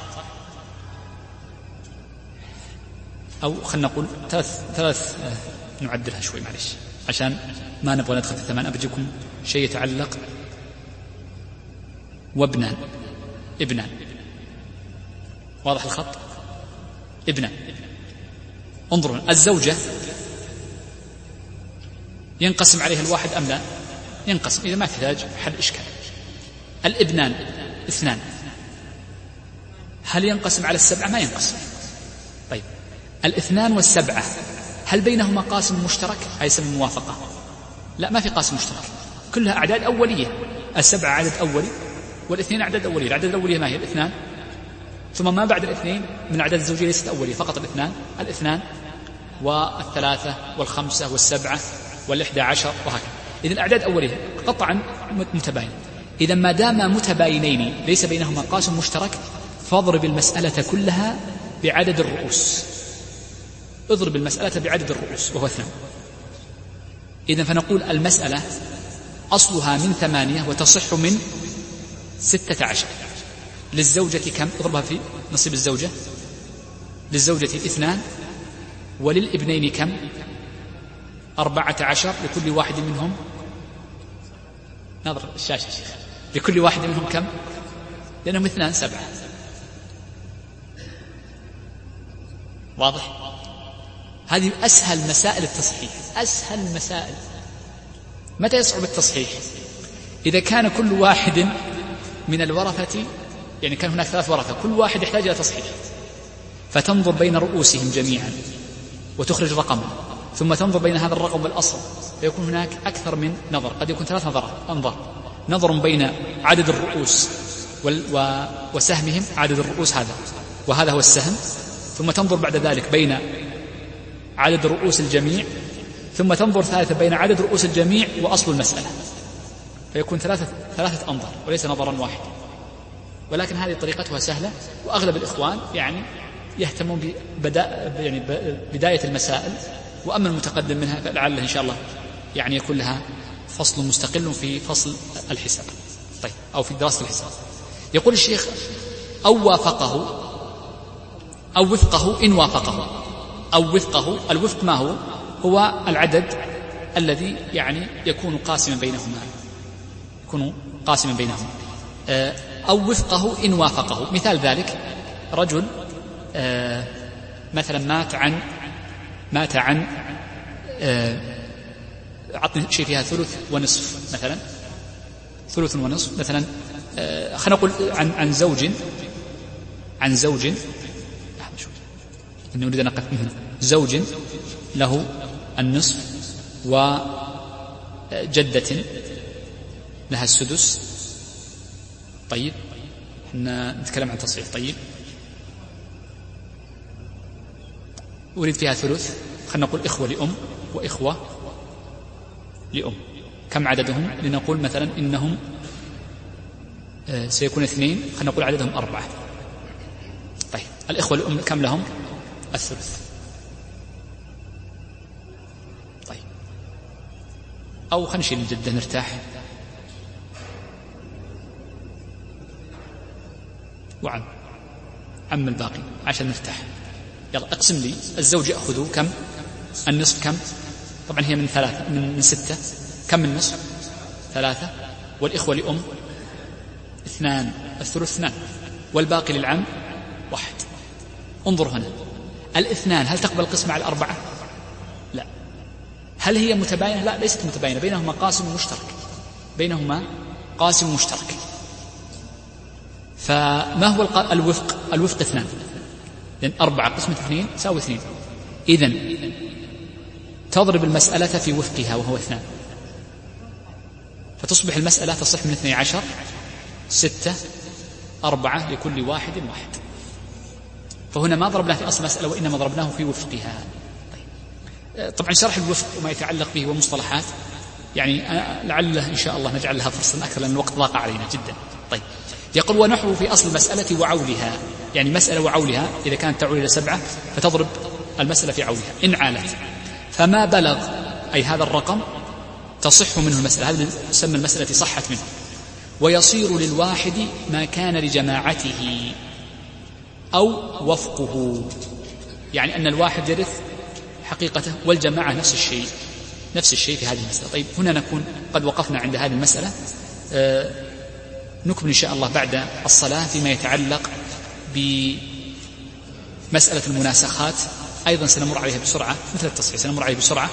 أو خلينا نقول ثلاث ثلاث آه، نعدلها شوي معلش. عشان ما نبغى ندخل في الثمان أبجيكم شيء يتعلق وابنان ابنان واضح الخط؟ ابنان انظروا الزوجة ينقسم عليها الواحد أم لا؟ ينقسم. إذا ما تحتاج حل إشكال. الابنان اثنان. هل ينقسم على السبعة؟ ما ينقسم. طيب. الاثنان والسبعة هل بينهما قاسم مشترك؟ أي يسمى موافقة. لا ما في قاسم مشترك. كلها أعداد أولية. السبعة عدد أولي والاثنين أعداد أولية. الأعداد الأولية ما هي؟ الاثنان. ثم ما بعد الاثنين من أعداد الزوجية ليست أولية فقط الاثنان. الاثنان والثلاثة والخمسة والسبعة والإحدى عشر وهكذا. إذا الأعداد أولية قطعا متباين. إذا ما دام متباينين ليس بينهما قاسم مشترك فاضرب المسألة كلها بعدد الرؤوس. اضرب المسألة بعدد الرؤوس وهو اثنان إذا فنقول المسألة أصلها من ثمانية وتصح من ستة عشر. للزوجة كم؟ اضربها في نصيب الزوجة. للزوجة اثنان وللابنين كم؟ أربعة عشر لكل واحد منهم. نظر الشاشة. لكل واحد منهم كم؟ لأنهم اثنان سبعة. واضح؟ هذه أسهل مسائل التصحيح. أسهل المسائل متى يصعب التصحيح؟ إذا كان كل واحد من الورثة يعني كان هناك ثلاث ورثة كل واحد يحتاج إلى تصحيح. فتنظر بين رؤوسهم جميعا وتخرج رقما ثم تنظر بين هذا الرقم والأصل. فيكون هناك أكثر من نظر. قد يكون ثلاث نظرات. أنظر. نظر بين عدد الرؤوس وسهمهم عدد الرؤوس هذا. وهذا هو السهم. ثم تنظر بعد ذلك بين عدد رؤوس الجميع ثم تنظر ثالثا بين عدد رؤوس الجميع وأصل المسألة. فيكون ثلاثة ثلاثة أنظار وليس نظرا واحدا. ولكن هذه طريقتها سهلة وأغلب الإخوان يعني يهتمون ببداية يعني بداية المسائل. وأما المتقدم منها فلعله إن شاء الله يعني يكون لها فصل مستقل في فصل الحساب. طيب أو في دراسة الحساب. يقول الشيخ أو وافقه أو وفقه إن وافقه. أو وفقه الوفق ما هو؟ هو العدد الذي يعني يكون قاسما بينهما. يكون قاسما بينهما. آه، أو وفقه إن وافقه. مثال ذلك رجل آه، مثلا مات عن مات عن آه، أعطني شيء فيها ثلث ونصف مثلا. ثلث ونصف مثلا. خلينا نقول عن عن زوج عن زوج إنه نريد أن نقف هنا زوج له النصف وجدة لها السدس. طيب إحنا نتكلم عن تصحيح. طيب. أريد فيها ثلث. خلينا نقول إخوة لأم وإخوة لأم. كم عددهم؟ لنقول مثلا إنهم آه، سيكون اثنين. خلينا نقول عددهم أربعة. طيب الإخوة لأم كم لهم؟ الثلث. طيب. أو خلينا نشيل الجدة نرتاح. وعم. عم الباقي عشان نرتاح. يلا اقسم لي الزوج يأخذ كم؟ النصف كم؟ طبعا هي من ثلاثة من, ستة. كم من نصف ثلاثة. والإخوة لأم؟ اثنان. الثلث اثنان. والباقي للعم؟ واحد. انظر هنا. الاثنان هل تقبل القسمة على الأربعة؟ لا. هل هي متباينة؟ لا ليست متباينة. بينهما قاسم مشترك. بينهما قاسم مشترك. فما هو الوفق؟ الوفق اثنان. لأن أربعة قسمة اثنين تساوي اثنين. إذن تضرب المسألة في وفقها وهو اثنان. فتصبح المسألة تصح من اثني عشر ستة أربعة لكل واحد واحد. فهنا ما ضربناه في أصل المسألة وإنما ضربناه في وفقها. طيب. طبعا شرح الوفق وما يتعلق به ومصطلحات يعني لعله إن شاء الله نجعل لها فرصة أكثر لأن الوقت ضاق علينا جدا. طيب. يقول ونحو في أصل المسألة وعولها. يعني مسألة وعولها إذا كانت تعول إلى سبعة فتضرب المسألة في عولها. إن عالت. فما بلغ أي هذا الرقم تصح منه المسألة. هذا يسمى المسألة صحت منه. ويصير للواحد ما كان لجماعته. أو وفقه. يعني أن الواحد يرث حقيقته والجماعة نفس الشيء نفس الشيء في هذه المسألة. طيب هنا نكون قد وقفنا عند هذه المسألة. آه نكمل إن شاء الله بعد الصلاة فيما يتعلق بمسألة المناسخات. أيضا سنمر عليها بسرعة مثل التصحيح سنمر عليها بسرعة.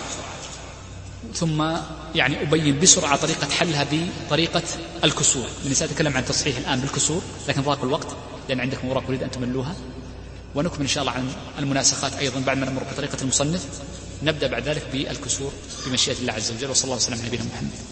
ثم يعني أبين بسرعة طريقة حلها بطريقة الكسور. لأني سأتكلم عن تصحيح الآن بالكسور لكن ضاق الوقت لأن عندكم أوراق أريد أن تملوها. ونكمل إن شاء الله عن المناسخات أيضا بعد ما نمر بطريقة المصنف. نبدأ بعد ذلك بالكسور بمشيئة الله عز وجل وصلى الله وسلم على نبينا محمد.